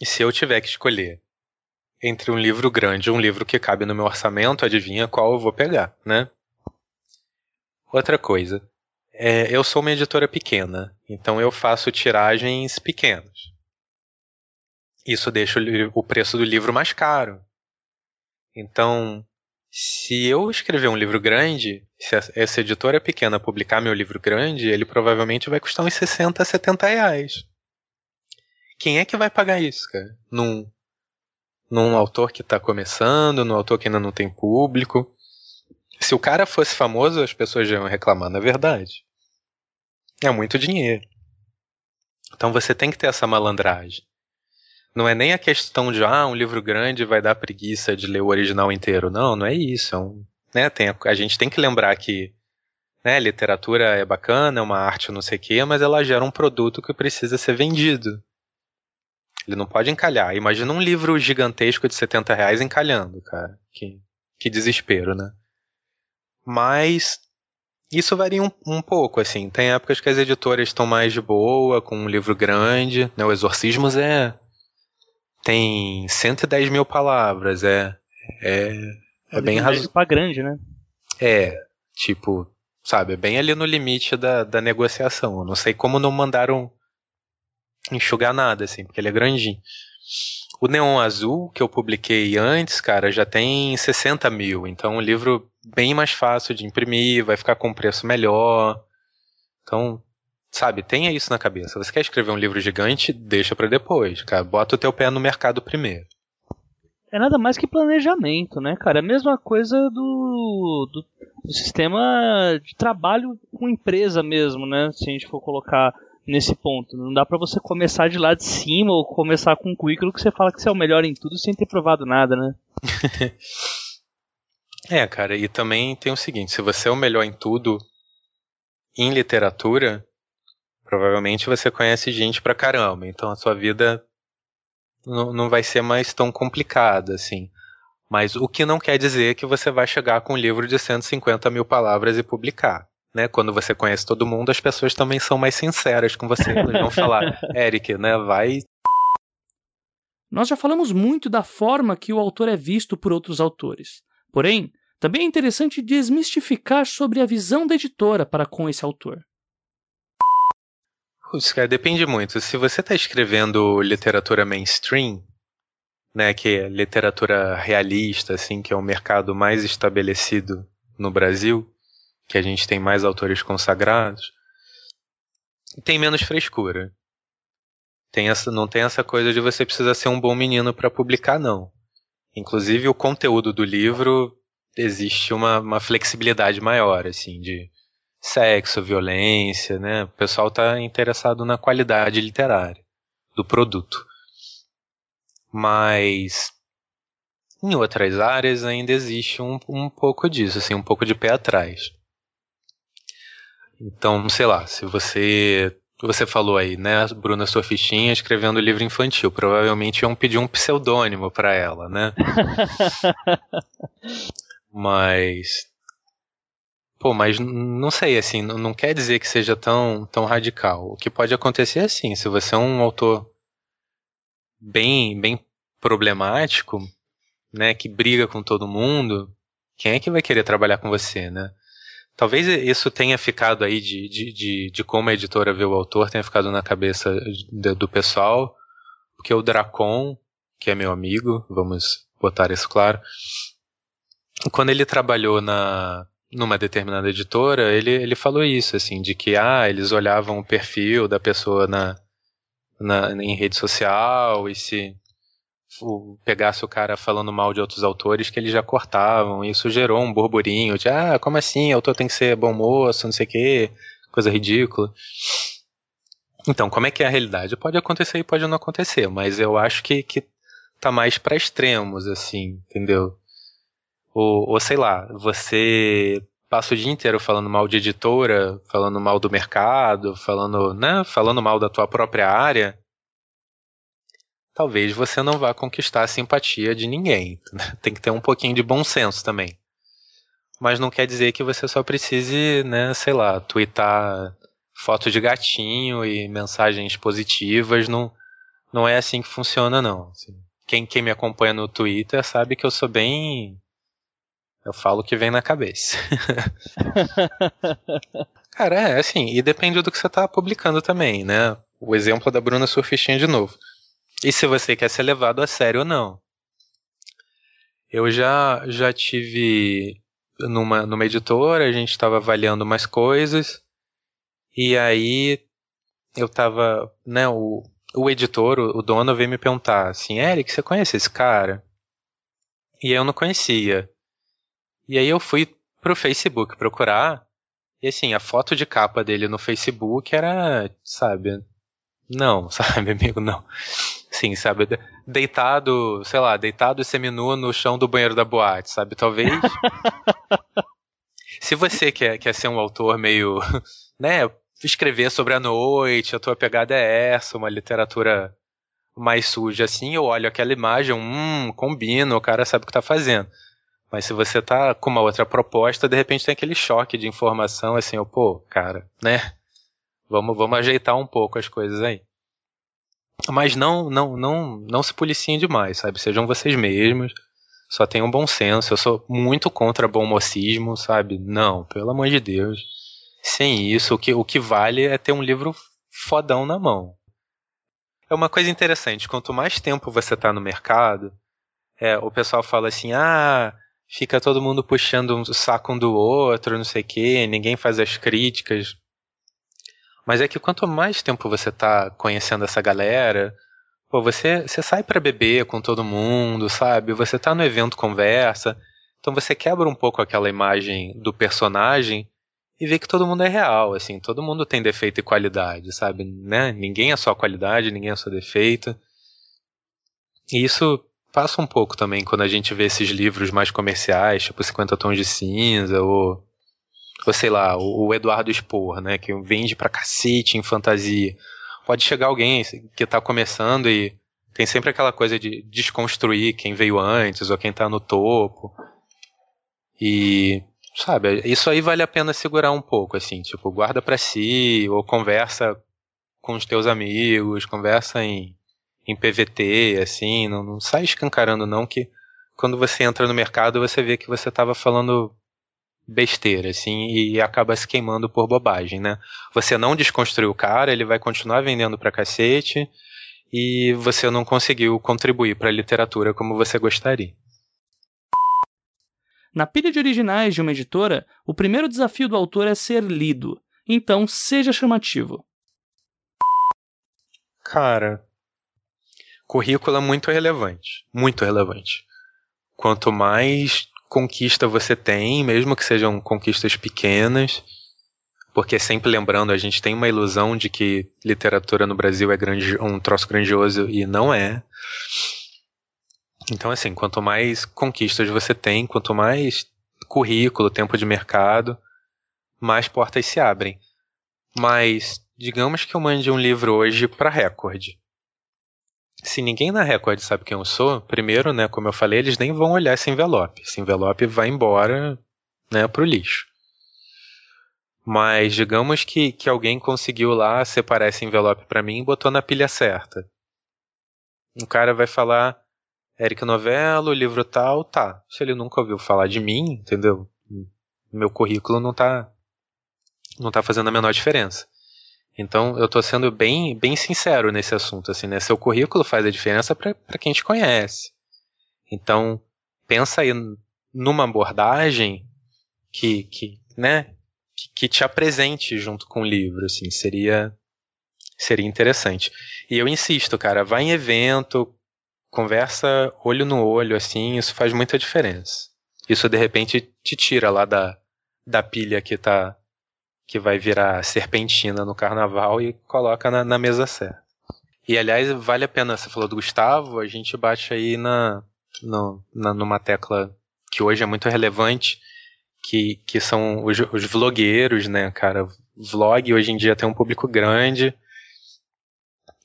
se eu tiver que escolher entre um livro grande e um livro que cabe no meu orçamento, adivinha qual eu vou pegar, né? Outra coisa, é, eu sou uma editora pequena, então eu faço tiragens pequenas. Isso deixa o preço do livro mais caro. Então, se eu escrever um livro grande, se essa editora pequena publicar meu livro grande, ele provavelmente vai custar uns 60, 70 reais. Quem é que vai pagar isso, cara? Num, num autor que está começando, num autor que ainda não tem público. Se o cara fosse famoso, as pessoas já iam reclamar, na é verdade. É muito dinheiro. Então você tem que ter essa malandragem. Não é nem a questão de, ah, um livro grande vai dar preguiça de ler o original inteiro. Não, não é isso. É um, né, tem, a, a gente tem que lembrar que né, literatura é bacana, é uma arte não sei o quê, mas ela gera um produto que precisa ser vendido. Ele não pode encalhar. Imagina um livro gigantesco de 70 reais encalhando, cara. Que, que desespero, né? Mas isso varia um, um, pouco, assim. Tem épocas que as editoras estão mais de boa, com um livro grande. Né? O Exorcismos é tem 110 mil palavras, é. É, é bem razoável. pra grande, né? É, tipo, sabe, é bem ali no limite da, da negociação. Eu não sei como não mandaram enxugar nada, assim, porque ele é grandinho. O Neon Azul, que eu publiquei antes, cara, já tem 60 mil. Então, um livro bem mais fácil de imprimir, vai ficar com um preço melhor. Então, Sabe, tenha isso na cabeça. Você quer escrever um livro gigante, deixa para depois, cara. Bota o teu pé no mercado primeiro. É nada mais que planejamento, né, cara? É a mesma coisa do, do, do sistema de trabalho com empresa mesmo, né? Se a gente for colocar nesse ponto. Não dá para você começar de lá de cima ou começar com um currículo que você fala que você é o melhor em tudo sem ter provado nada, né? é, cara, e também tem o seguinte, se você é o melhor em tudo em literatura, provavelmente você conhece gente pra caramba, então a sua vida não, não vai ser mais tão complicada assim. Mas o que não quer dizer que você vai chegar com um livro de 150 mil palavras e publicar. Né? Quando você conhece todo mundo, as pessoas também são mais sinceras com você. Elas vão falar, Eric, né, vai. Nós já falamos muito da forma que o autor é visto por outros autores. Porém, também é interessante desmistificar sobre a visão da editora para com esse autor. Putz, cara, depende muito. Se você está escrevendo literatura mainstream, né, que é literatura realista, assim, que é o mercado mais estabelecido no Brasil, que a gente tem mais autores consagrados, tem menos frescura. Tem essa, não tem essa coisa de você precisa ser um bom menino para publicar, não. Inclusive, o conteúdo do livro existe uma, uma flexibilidade maior, assim, de sexo, violência, né? O pessoal está interessado na qualidade literária do produto. Mas Em outras áreas ainda existe um, um pouco disso, assim, um pouco de pé atrás. Então, sei lá, se você você falou aí, né, Bruna Surfistinha escrevendo livro infantil, provavelmente iam pedir um pseudônimo para ela, né? mas pô, mas não sei, assim, não quer dizer que seja tão tão radical. O que pode acontecer é assim, se você é um autor bem bem problemático, né, que briga com todo mundo, quem é que vai querer trabalhar com você, né? Talvez isso tenha ficado aí de, de, de, de, como a editora vê o autor, tenha ficado na cabeça do pessoal, porque o Dracon, que é meu amigo, vamos botar isso claro, quando ele trabalhou na numa determinada editora, ele, ele falou isso, assim, de que ah, eles olhavam o perfil da pessoa na, na em rede social e se pegasse o cara falando mal de outros autores que eles já cortavam. Isso gerou um burburinho de, ah, como assim? O autor tem que ser bom moço, não sei o quê, coisa ridícula. Então, como é que é a realidade? Pode acontecer e pode não acontecer, mas eu acho que, que tá mais para extremos, assim, entendeu? Ou, ou sei lá, você passa o dia inteiro falando mal de editora, falando mal do mercado, falando, né, falando mal da tua própria área, talvez você não vá conquistar a simpatia de ninguém. Tem que ter um pouquinho de bom senso também. Mas não quer dizer que você só precise, né, sei lá, twittar foto de gatinho e mensagens positivas. Não, não é assim que funciona, não. Assim, quem, quem me acompanha no Twitter sabe que eu sou bem. Eu falo o que vem na cabeça. Cara, é assim, e depende do que você está publicando também, né? O exemplo da Bruna Surfistinha de novo e se você quer ser levado a sério ou não. Eu já, já tive numa, numa editora, a gente estava avaliando umas coisas, e aí eu estava, né, o, o editor, o, o dono veio me perguntar assim, Eric, você conhece esse cara? E eu não conhecia. E aí eu fui pro Facebook procurar, e assim, a foto de capa dele no Facebook era, sabe, não, sabe, amigo, não. Sim, sabe? Deitado, sei lá, deitado seminu no chão do banheiro da boate, sabe? Talvez. Se você quer, quer ser um autor meio. né? Escrever sobre a noite, a tua pegada é essa, uma literatura mais suja assim, eu olho aquela imagem, hum, combina, o cara sabe o que tá fazendo. Mas se você tá com uma outra proposta, de repente tem aquele choque de informação, assim, eu, pô, cara, né? Vamos, vamos ajeitar um pouco as coisas aí. Mas não, não, não, não se policiem demais, sabe? Sejam vocês mesmos. Só tenham bom senso. Eu sou muito contra bom mocismo, sabe? Não, pelo amor de Deus. Sem isso, o que, o que vale é ter um livro fodão na mão. É uma coisa interessante. Quanto mais tempo você está no mercado, é, o pessoal fala assim: ah, fica todo mundo puxando o saco um do outro, não sei o quê, ninguém faz as críticas. Mas é que quanto mais tempo você tá conhecendo essa galera, pô, você, você sai para beber com todo mundo, sabe? Você tá no evento conversa. Então você quebra um pouco aquela imagem do personagem e vê que todo mundo é real, assim, todo mundo tem defeito e qualidade, sabe? Né? Ninguém é só qualidade, ninguém é só defeito. E isso passa um pouco também quando a gente vê esses livros mais comerciais, tipo 50 Tons de Cinza ou ou sei lá, o, o Eduardo Spor, né, que vende pra cacete em fantasia. Pode chegar alguém que tá começando e tem sempre aquela coisa de desconstruir quem veio antes ou quem tá no topo. E, sabe, isso aí vale a pena segurar um pouco, assim, tipo, guarda para si ou conversa com os teus amigos, conversa em, em PVT, assim, não, não sai escancarando não que quando você entra no mercado você vê que você estava falando besteira, assim, e acaba se queimando por bobagem, né? Você não desconstruiu o cara, ele vai continuar vendendo pra cacete, e você não conseguiu contribuir para a literatura como você gostaria. Na pilha de originais de uma editora, o primeiro desafio do autor é ser lido. Então, seja chamativo. Cara, currículo é muito relevante, muito relevante. Quanto mais conquista você tem, mesmo que sejam conquistas pequenas, porque sempre lembrando, a gente tem uma ilusão de que literatura no Brasil é grande, um troço grandioso e não é. Então, assim, quanto mais conquistas você tem, quanto mais currículo, tempo de mercado, mais portas se abrem. Mas, digamos que eu mande um livro hoje para Record. Se ninguém na Record sabe quem eu sou, primeiro, né, como eu falei, eles nem vão olhar esse envelope. Esse envelope vai embora, né, pro lixo. Mas digamos que, que alguém conseguiu lá separar esse envelope para mim e botou na pilha certa. O cara vai falar Eric Novello, livro tal, tá. Se ele nunca ouviu falar de mim, entendeu? Meu currículo não tá não tá fazendo a menor diferença. Então eu tô sendo bem bem sincero nesse assunto assim, né? Seu currículo faz a diferença para quem te conhece. Então pensa aí numa abordagem que, que né, que, que te apresente junto com o livro, assim, seria seria interessante. E eu insisto, cara, vai em evento, conversa olho no olho, assim, isso faz muita diferença. Isso de repente te tira lá da, da pilha que tá que vai virar serpentina no carnaval e coloca na, na mesa certa. E aliás, vale a pena, você falou do Gustavo, a gente bate aí na, no, na numa tecla que hoje é muito relevante, que, que são os, os vlogueiros, né, cara? Vlog hoje em dia tem um público grande.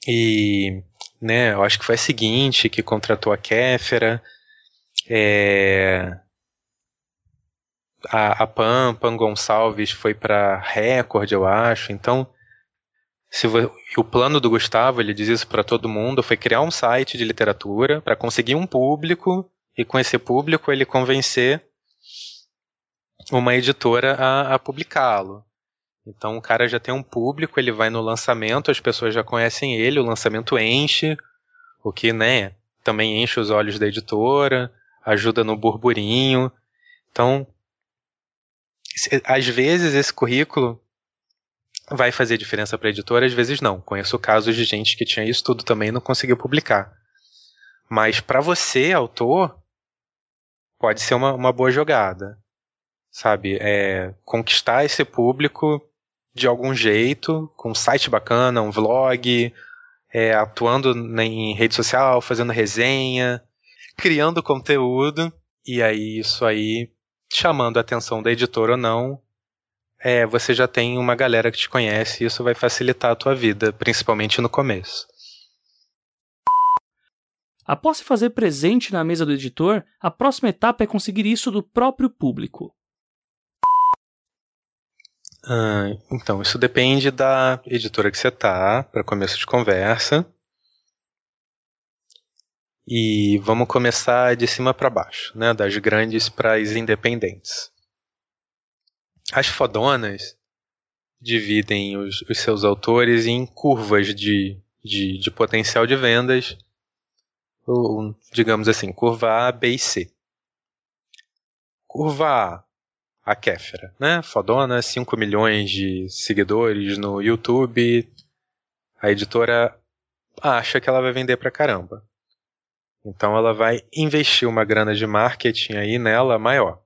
E, né, eu acho que foi a seguinte que contratou a Kéfera. É, a, a Pam, Pam Gonçalves foi para Record, eu acho. Então, se o plano do Gustavo, ele diz isso para todo mundo, foi criar um site de literatura para conseguir um público e com esse público ele convencer uma editora a, a publicá-lo. Então o cara já tem um público, ele vai no lançamento, as pessoas já conhecem ele, o lançamento enche, o que, né, também enche os olhos da editora, ajuda no burburinho. Então, às vezes esse currículo vai fazer diferença para a editora, às vezes não. Conheço casos de gente que tinha isso tudo também e não conseguiu publicar. Mas para você, autor, pode ser uma, uma boa jogada sabe? É, conquistar esse público de algum jeito, com um site bacana, um vlog, é, atuando em rede social, fazendo resenha, criando conteúdo, e aí isso aí, chamando a atenção da editora ou não, é, você já tem uma galera que te conhece e isso vai facilitar a tua vida, principalmente no começo. Após se fazer presente na mesa do editor, a próxima etapa é conseguir isso do próprio público. Ah, então, isso depende da editora que você tá, para começo de conversa. E vamos começar de cima para baixo, né? Das grandes para as independentes. As fodonas dividem os, os seus autores em curvas de, de, de potencial de vendas, ou, digamos assim, curva A, B e C. Curva A a Kéfera, né? Fodona, 5 milhões de seguidores no YouTube. A editora acha que ela vai vender pra caramba. Então ela vai investir uma grana de marketing aí nela maior.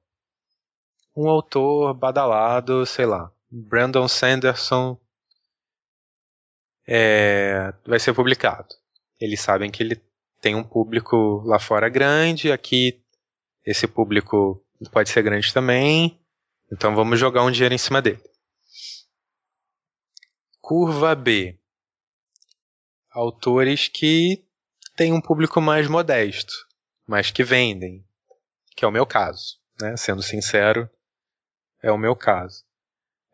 Um autor badalado, sei lá, Brandon Sanderson, é, vai ser publicado. Eles sabem que ele tem um público lá fora grande, aqui esse público pode ser grande também. Então vamos jogar um dinheiro em cima dele. Curva B. Autores que têm um público mais modesto, mas que vendem, que é o meu caso, né? Sendo sincero, é o meu caso.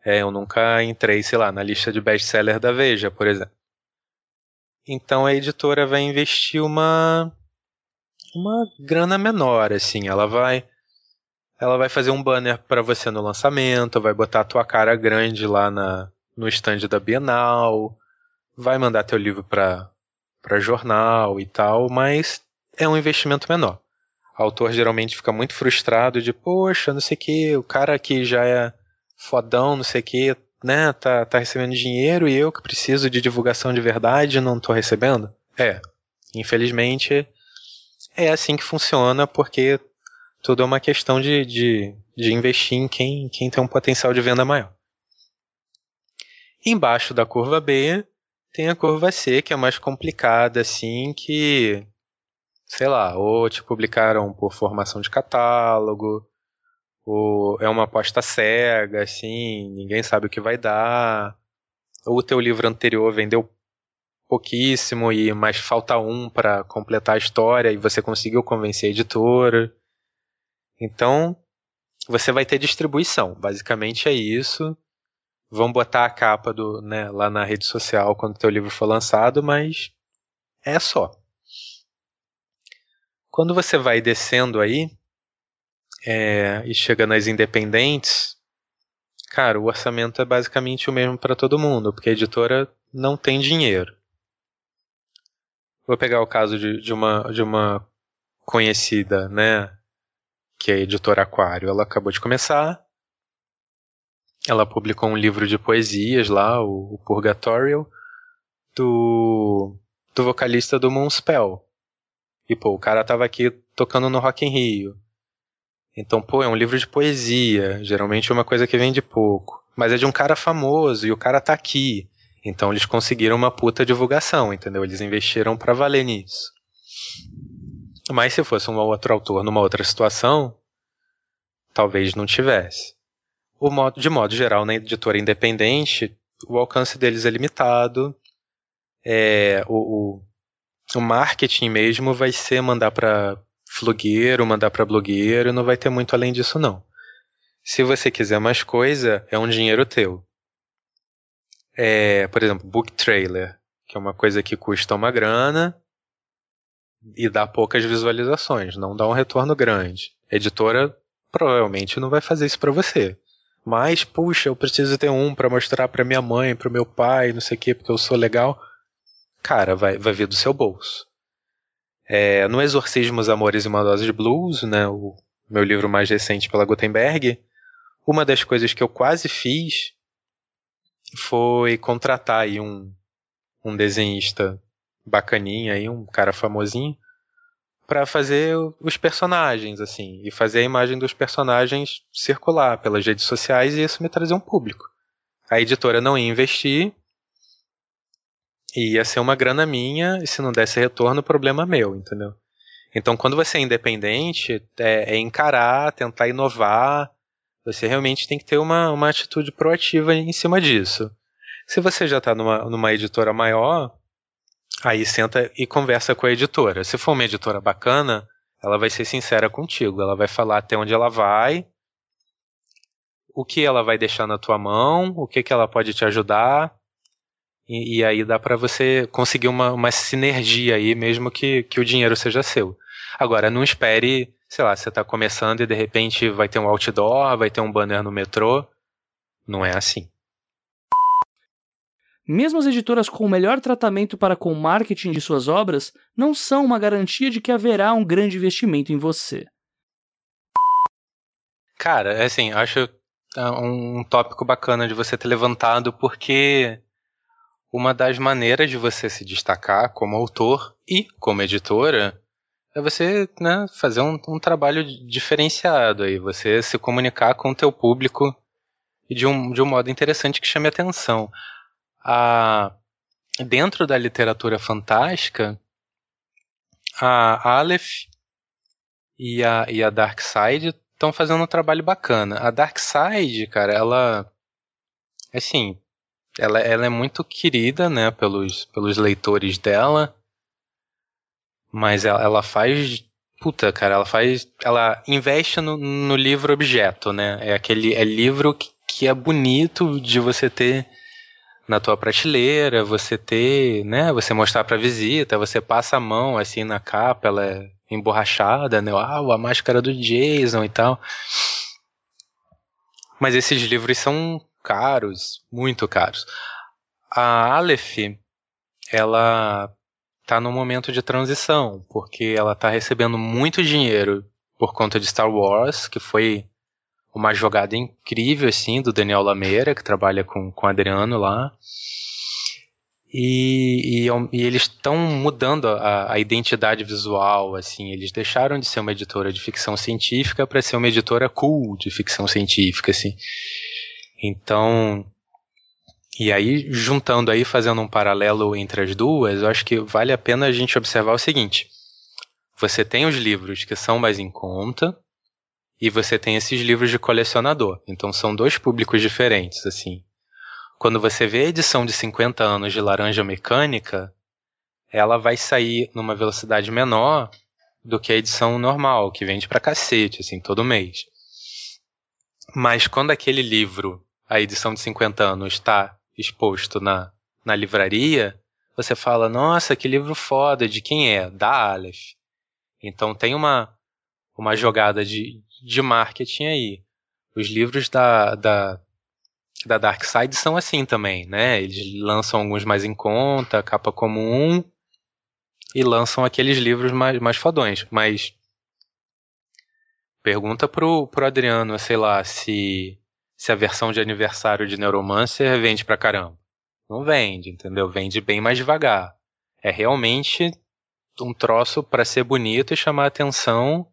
É, eu nunca entrei, sei lá, na lista de best-seller da Veja, por exemplo. Então a editora vai investir uma uma grana menor, assim, ela vai ela vai fazer um banner para você no lançamento, vai botar a tua cara grande lá na, no stand da Bienal, vai mandar teu livro para para jornal e tal, mas é um investimento menor. O autor geralmente fica muito frustrado de, poxa, não sei o que, o cara que já é fodão, não sei o que, né, tá, tá recebendo dinheiro e eu que preciso de divulgação de verdade não tô recebendo? É, infelizmente é assim que funciona porque tudo é uma questão de, de, de investir em quem, quem tem um potencial de venda maior. Embaixo da curva B tem a curva C, que é mais complicada, assim, que sei lá, ou te publicaram por formação de catálogo, ou é uma aposta cega, assim, ninguém sabe o que vai dar, ou o teu livro anterior vendeu pouquíssimo e mas falta um para completar a história e você conseguiu convencer a editora. Então, você vai ter distribuição. Basicamente é isso. Vão botar a capa do, né, lá na rede social quando o teu livro for lançado, mas é só. Quando você vai descendo aí é, e chega nas independentes, cara, o orçamento é basicamente o mesmo para todo mundo, porque a editora não tem dinheiro. Vou pegar o caso de, de, uma, de uma conhecida, né? Que é a editora Aquário. Ela acabou de começar. Ela publicou um livro de poesias lá, o, Purgatorial, do, do vocalista do Moonspell. E, pô, o cara tava aqui tocando no Rock in Rio. Então, pô, é um livro de poesia. Geralmente é uma coisa que vende pouco. Mas é de um cara famoso e o cara tá aqui. Então eles conseguiram uma puta divulgação, entendeu? Eles investiram para valer nisso. Mas se fosse um outro autor numa outra situação, talvez não tivesse. Modo, de modo geral, na editora independente, o alcance deles é limitado. É, o, o, o marketing mesmo vai ser mandar para flugueiro, mandar para blogueiro, não vai ter muito além disso não. Se você quiser mais coisa, é um dinheiro teu é, por exemplo, book trailer, que é uma coisa que custa uma grana e dá poucas visualizações, não dá um retorno grande. A editora provavelmente não vai fazer isso para você. Mas, puxa, eu preciso ter um para mostrar para minha mãe, para meu pai, não sei o que, porque eu sou legal. Cara, vai, vai vir do seu bolso. É, no Exorcismos, Amores e uma Dose de Blues, né, o meu livro mais recente pela Gutenberg, uma das coisas que eu quase fiz foi contratar aí um, um desenhista bacaninha aí, um cara famosinho, para fazer os personagens, assim, e fazer a imagem dos personagens circular pelas redes sociais e isso me trazer um público. A editora não ia investir, e ia ser uma grana minha, e se não desse retorno, problema meu, entendeu? Então, quando você é independente, é, é encarar, tentar inovar, você realmente tem que ter uma, uma atitude proativa em cima disso. Se você já está numa, numa editora maior, aí senta e conversa com a editora. Se for uma editora bacana, ela vai ser sincera contigo. Ela vai falar até onde ela vai, o que ela vai deixar na tua mão, o que, que ela pode te ajudar. E, e aí dá para você conseguir uma, uma sinergia aí, mesmo que, que o dinheiro seja seu. Agora, não espere sei lá, você está começando e de repente vai ter um outdoor, vai ter um banner no metrô. Não é assim. Mesmo as editoras com o melhor tratamento para com o marketing de suas obras não são uma garantia de que haverá um grande investimento em você. Cara, é assim, acho é um tópico bacana de você ter levantado, porque uma das maneiras de você se destacar como autor e como editora é você né, fazer um, um, trabalho diferenciado aí, você se comunicar com o teu público de um, de um modo interessante que chame atenção. A, dentro da literatura fantástica, a Aleph e a, e a Dark Side estão fazendo um trabalho bacana. A Dark Side, cara, ela assim, ela, ela é muito querida, né, pelos, pelos leitores dela. Mas ela, ela faz. Puta, cara, ela faz. Ela investe no, no livro objeto, né? É aquele é livro que, que é bonito de você ter na tua prateleira, você ter, né, você mostrar para visita, você passa a mão assim na capa, ela é emborrachada, né, ah, a máscara do Jason e tal. Mas esses livros são caros, muito caros. A Aleph, ela tá num momento de transição, porque ela tá recebendo muito dinheiro por conta de Star Wars, que foi uma jogada incrível, assim, do Daniel Lameira, que trabalha com, com o Adriano lá. E, e, e eles estão mudando a, a, identidade visual, assim, eles deixaram de ser uma editora de ficção científica para ser uma editora cool de ficção científica, assim. Então, e aí, juntando aí, fazendo um paralelo entre as duas, eu acho que vale a pena a gente observar o seguinte. Você tem os livros que são mais em conta e você tem esses livros de colecionador. Então são dois públicos diferentes, assim. Quando você vê a edição de 50 anos de Laranja Mecânica, ela vai sair numa velocidade menor do que a edição normal, que vende pra cacete, assim, todo mês. Mas quando aquele livro, a edição de 50 anos, está exposto na, na livraria, você fala, nossa, que livro foda, de quem é? Da Aleph. Então tem uma, uma jogada de, de marketing aí. Os livros da, da, da Dark Side são assim também, né? Eles lançam alguns mais em conta, capa comum, e lançam aqueles livros mais, mais fodões. Mas pergunta pro, pro Adriano, sei lá, se, se a versão de aniversário de Neuromancer vende pra caramba. Não vende, entendeu? Vende bem mais devagar. É realmente um troço para ser bonito e chamar atenção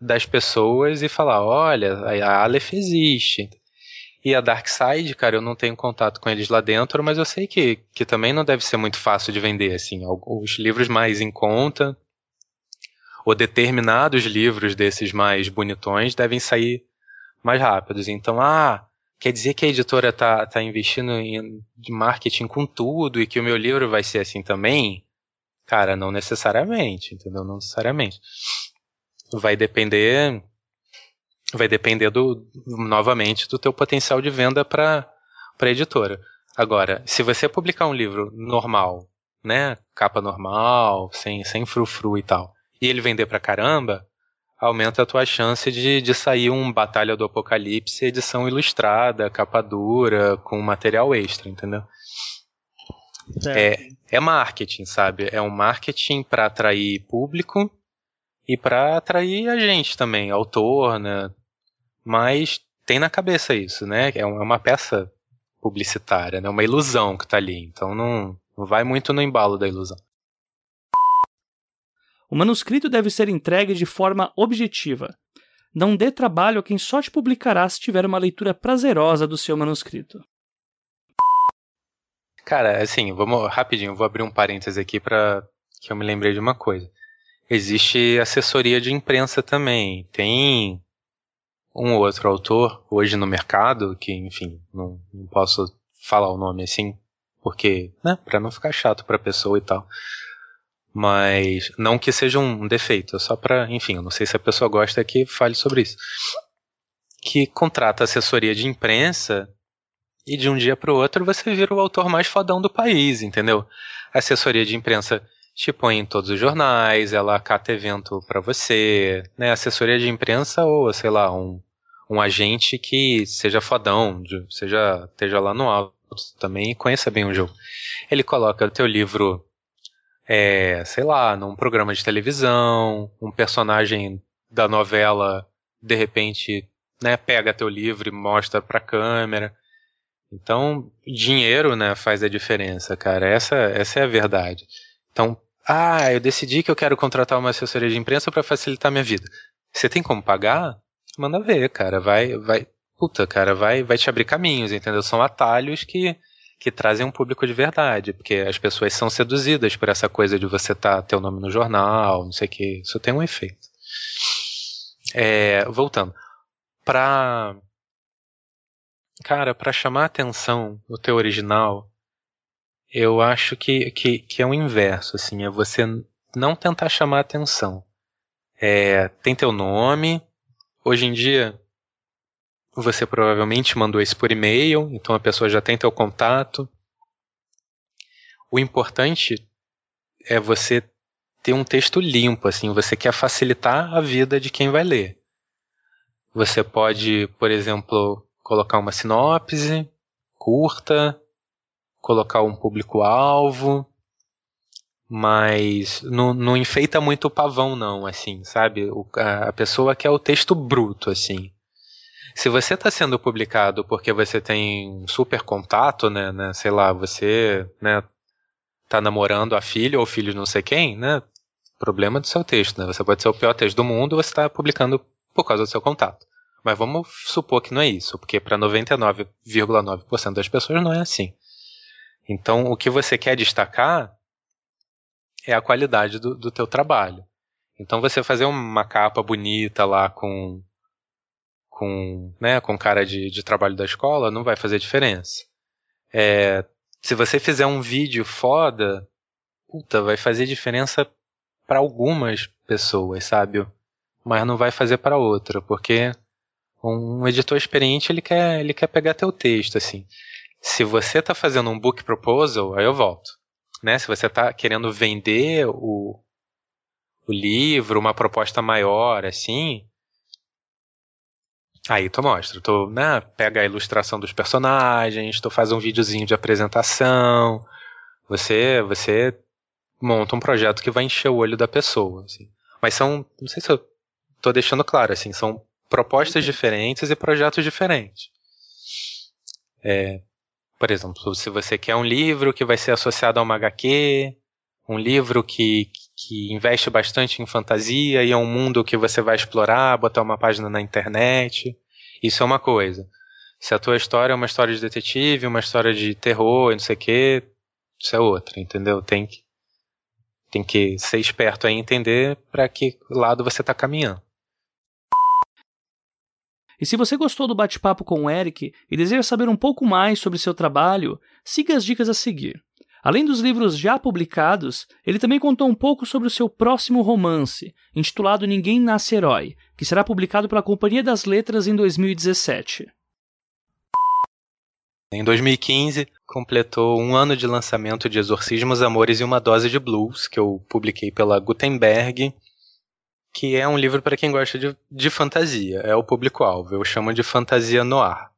das pessoas e falar, olha, a Aleph existe. E a Dark Side, cara, eu não tenho contato com eles lá dentro, mas eu sei que, que também não deve ser muito fácil de vender, assim. Os livros mais em conta, ou determinados livros desses mais bonitões, devem sair mais rápidos. Então, ah, quer dizer que a editora tá, tá investindo em marketing com tudo e que o meu livro vai ser assim também? Cara, não necessariamente, entendeu? Não necessariamente. Vai depender vai depender do novamente do teu potencial de venda para para editora. Agora, se você publicar um livro normal, né, capa normal, sem sem frufru e tal, e ele vender pra caramba, aumenta a tua chance de, de sair um Batalha do Apocalipse edição ilustrada, capa dura, com material extra, entendeu? É, é marketing, sabe? É um marketing para atrair público e para atrair a gente também, autor, né? Mas tem na cabeça isso, né? É, é uma peça publicitária, né? Uma ilusão que tá ali. Então não, não vai muito no embalo da ilusão. O manuscrito deve ser entregue de forma objetiva. Não dê trabalho a quem só te publicará se tiver uma leitura prazerosa do seu manuscrito. Cara, assim, vamos rapidinho, vou abrir um parênteses aqui para que eu me lembrei de uma coisa. Existe assessoria de imprensa também. Tem um ou outro autor hoje no mercado, que, enfim, não, não posso falar o nome assim, porque, né, para não ficar chato para a pessoa e tal. Mas não que seja um defeito, é só para, enfim, eu não sei se a pessoa gosta que fale sobre isso. Que contrata assessoria de imprensa e de um dia para o outro você vira o autor mais fodão do país, entendeu? A assessoria de imprensa te põe em todos os jornais, ela cata evento para você, né? Assessoria de imprensa ou, sei lá, um, um agente que seja fodão, seja esteja lá no alto também e conheça bem o jogo. Ele coloca o teu livro é, sei lá, num programa de televisão, um personagem da novela de repente, né, pega teu livro e mostra pra câmera. Então, dinheiro, né, faz a diferença, cara. Essa, essa é a verdade. Então, ah, eu decidi que eu quero contratar uma assessoria de imprensa para facilitar minha vida. Você tem como pagar? Manda ver, cara. Vai, vai, puta, cara, vai, vai te abrir caminhos, entendeu? São atalhos que que trazem um público de verdade, porque as pessoas são seduzidas por essa coisa de você tá teu nome no jornal, não sei o que, isso tem um efeito. É, voltando, para cara, para chamar atenção no teu original, eu acho que, que, que é o inverso, assim, é você não tentar chamar atenção. É, tem teu nome, hoje em dia você provavelmente mandou isso por e-mail, então a pessoa já tem teu contato. O importante é você ter um texto limpo, assim, você quer facilitar a vida de quem vai ler. Você pode, por exemplo, colocar uma sinopse curta, colocar um público-alvo, mas não, não, enfeita muito o pavão, não, assim, sabe? O, a, a pessoa quer o texto bruto, assim. Se você está sendo publicado porque você tem um super contato, né, né, sei lá, você, né, tá namorando a filha ou filho de não sei quem, né, problema do seu texto, né, você pode ser o pior texto do mundo, você está publicando por causa do seu contato. Mas vamos supor que não é isso, porque para 99,9% das pessoas não é assim. Então, o que você quer destacar é a qualidade do, do teu trabalho. Então você fazer uma capa bonita lá com com, né, com cara de, de trabalho da escola não vai fazer diferença. É, se você fizer um vídeo foda, puta, vai fazer diferença para algumas pessoas, sabe? Mas não vai fazer para outra, porque um editor experiente ele quer, ele quer pegar teu texto, assim. Se você está fazendo um book proposal, aí eu volto. Né? Se você está querendo vender o, o livro, uma proposta maior, assim, aí tu mostra. Tu né, pega a ilustração dos personagens, tu faz um videozinho de apresentação, você, você monta um projeto que vai encher o olho da pessoa. Assim. Mas são, não sei se eu tô deixando claro, assim, são propostas diferentes e projetos diferentes. É, por exemplo, se você quer um livro que vai ser associado a uma HQ, um livro que, que investe bastante em fantasia e é um mundo que você vai explorar, botar uma página na internet, isso é uma coisa. Se a tua história é uma história de detetive, uma história de terror, não sei o que, isso é outra, entendeu? Tem que, tem que ser esperto aí e entender para que lado você está caminhando. E se você gostou do bate-papo com o Eric e deseja saber um pouco mais sobre seu trabalho, siga as dicas a seguir. Além dos livros já publicados, ele também contou um pouco sobre o seu próximo romance, intitulado Ninguém Nasce Herói, que será publicado pela Companhia das Letras em 2017. Em 2015, completou um ano de lançamento de Exorcismos, Amores e uma Dose de Blues, que eu publiquei pela Gutenberg que é um livro para quem gosta de, de fantasia, é o público-alvo. Eu chamo de fantasia noir.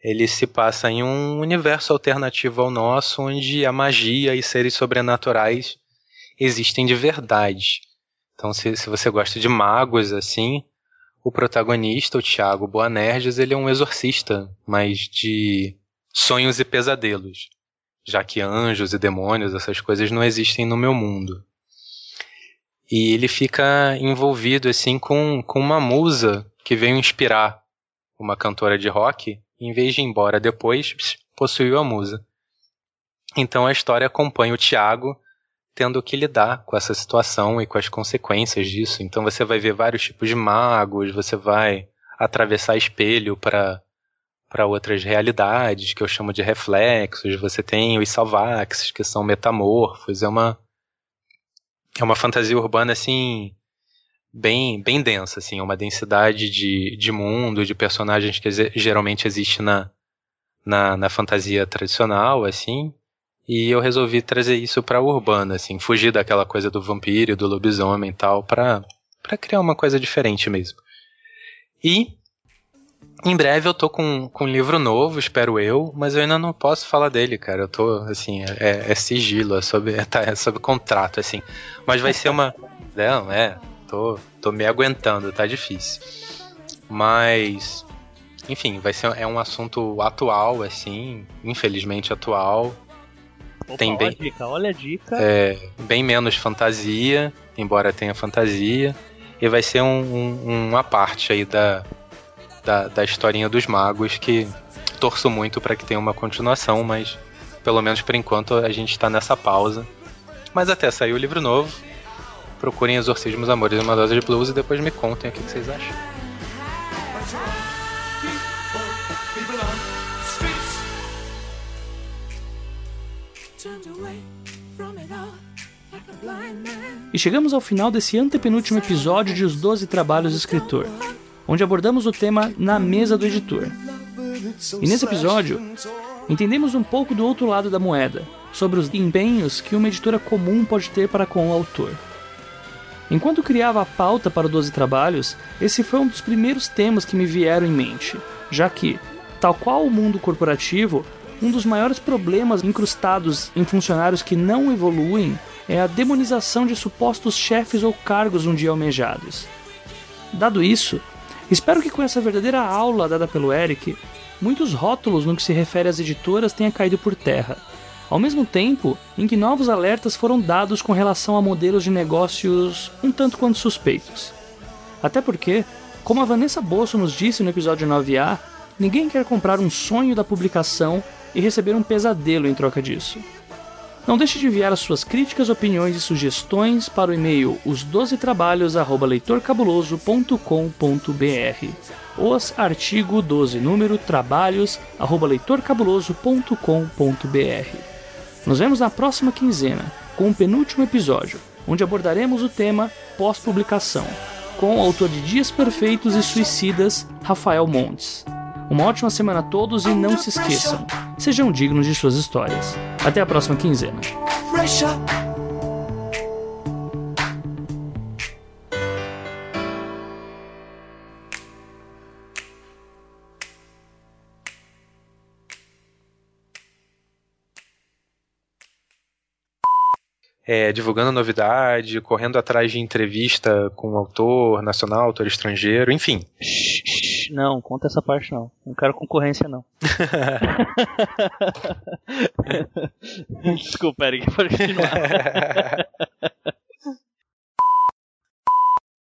Ele se passa em um universo alternativo ao nosso, onde a magia e seres sobrenaturais existem de verdade. Então, se, se você gosta de magos, assim, o protagonista, o Tiago Boanerges, ele é um exorcista, mas de sonhos e pesadelos, já que anjos e demônios, essas coisas não existem no meu mundo. E ele fica envolvido assim com, com uma musa que veio inspirar uma cantora de rock, em vez de ir embora depois, possuiu a musa. Então a história acompanha o Tiago tendo que lidar com essa situação e com as consequências disso. Então você vai ver vários tipos de magos, você vai atravessar espelho para para outras realidades que eu chamo de reflexos. Você tem os salvaxes que são metamorfos. É uma é uma fantasia urbana assim bem bem densa assim uma densidade de, de mundo de personagens que geralmente existe na, na, na fantasia tradicional assim e eu resolvi trazer isso para urbana assim fugir daquela coisa do vampiro do lobisomem e tal para para criar uma coisa diferente mesmo. E em breve eu tô com, com um livro novo, espero eu, mas eu ainda não posso falar dele, cara. Eu tô, assim, é, é sigilo, é sob, é, tá, é sob contrato, assim. Mas vai ser uma. Não, é. Tô, tô me aguentando, tá difícil. Mas. Enfim, vai ser é um assunto atual, assim, infelizmente atual. Opa, Tem bem, olha a dica, olha a dica. É, bem menos fantasia, embora tenha fantasia. E vai ser um, um, uma parte aí da, da, da historinha dos magos que torço muito para que tenha uma continuação, mas pelo menos por enquanto a gente está nessa pausa. Mas até sair o livro novo, procurem Exorcismos, Amores e uma Dose de Blues e depois me contem o que, que vocês acham. E chegamos ao final desse antepenúltimo episódio de Os Doze Trabalhos do Escritor onde abordamos o tema na mesa do editor. E nesse episódio, entendemos um pouco do outro lado da moeda, sobre os empenhos que uma editora comum pode ter para com o autor. Enquanto criava a pauta para o Doze Trabalhos, esse foi um dos primeiros temas que me vieram em mente, já que, tal qual o mundo corporativo, um dos maiores problemas incrustados em funcionários que não evoluem é a demonização de supostos chefes ou cargos um dia almejados. Dado isso, Espero que com essa verdadeira aula dada pelo Eric, muitos rótulos no que se refere às editoras tenha caído por terra, ao mesmo tempo em que novos alertas foram dados com relação a modelos de negócios um tanto quanto suspeitos. Até porque, como a Vanessa Bolso nos disse no episódio 9A, ninguém quer comprar um sonho da publicação e receber um pesadelo em troca disso. Não deixe de enviar as suas críticas, opiniões e sugestões para o e-mail os12trabalhos@leitorcabuloso.com.br. Os artigo 12 número trabalhos@leitorcabuloso.com.br. Nos vemos na próxima quinzena com o penúltimo episódio, onde abordaremos o tema pós-publicação, com o autor de Dias Perfeitos e Suicidas, Rafael Montes. Uma ótima semana a todos e não se esqueçam, sejam dignos de suas histórias. Até a próxima quinzena. É, divulgando novidade, correndo atrás de entrevista com autor nacional, autor estrangeiro, enfim. Não, conta essa parte não. Não quero concorrência não. Desculpa, Eric, pode continuar.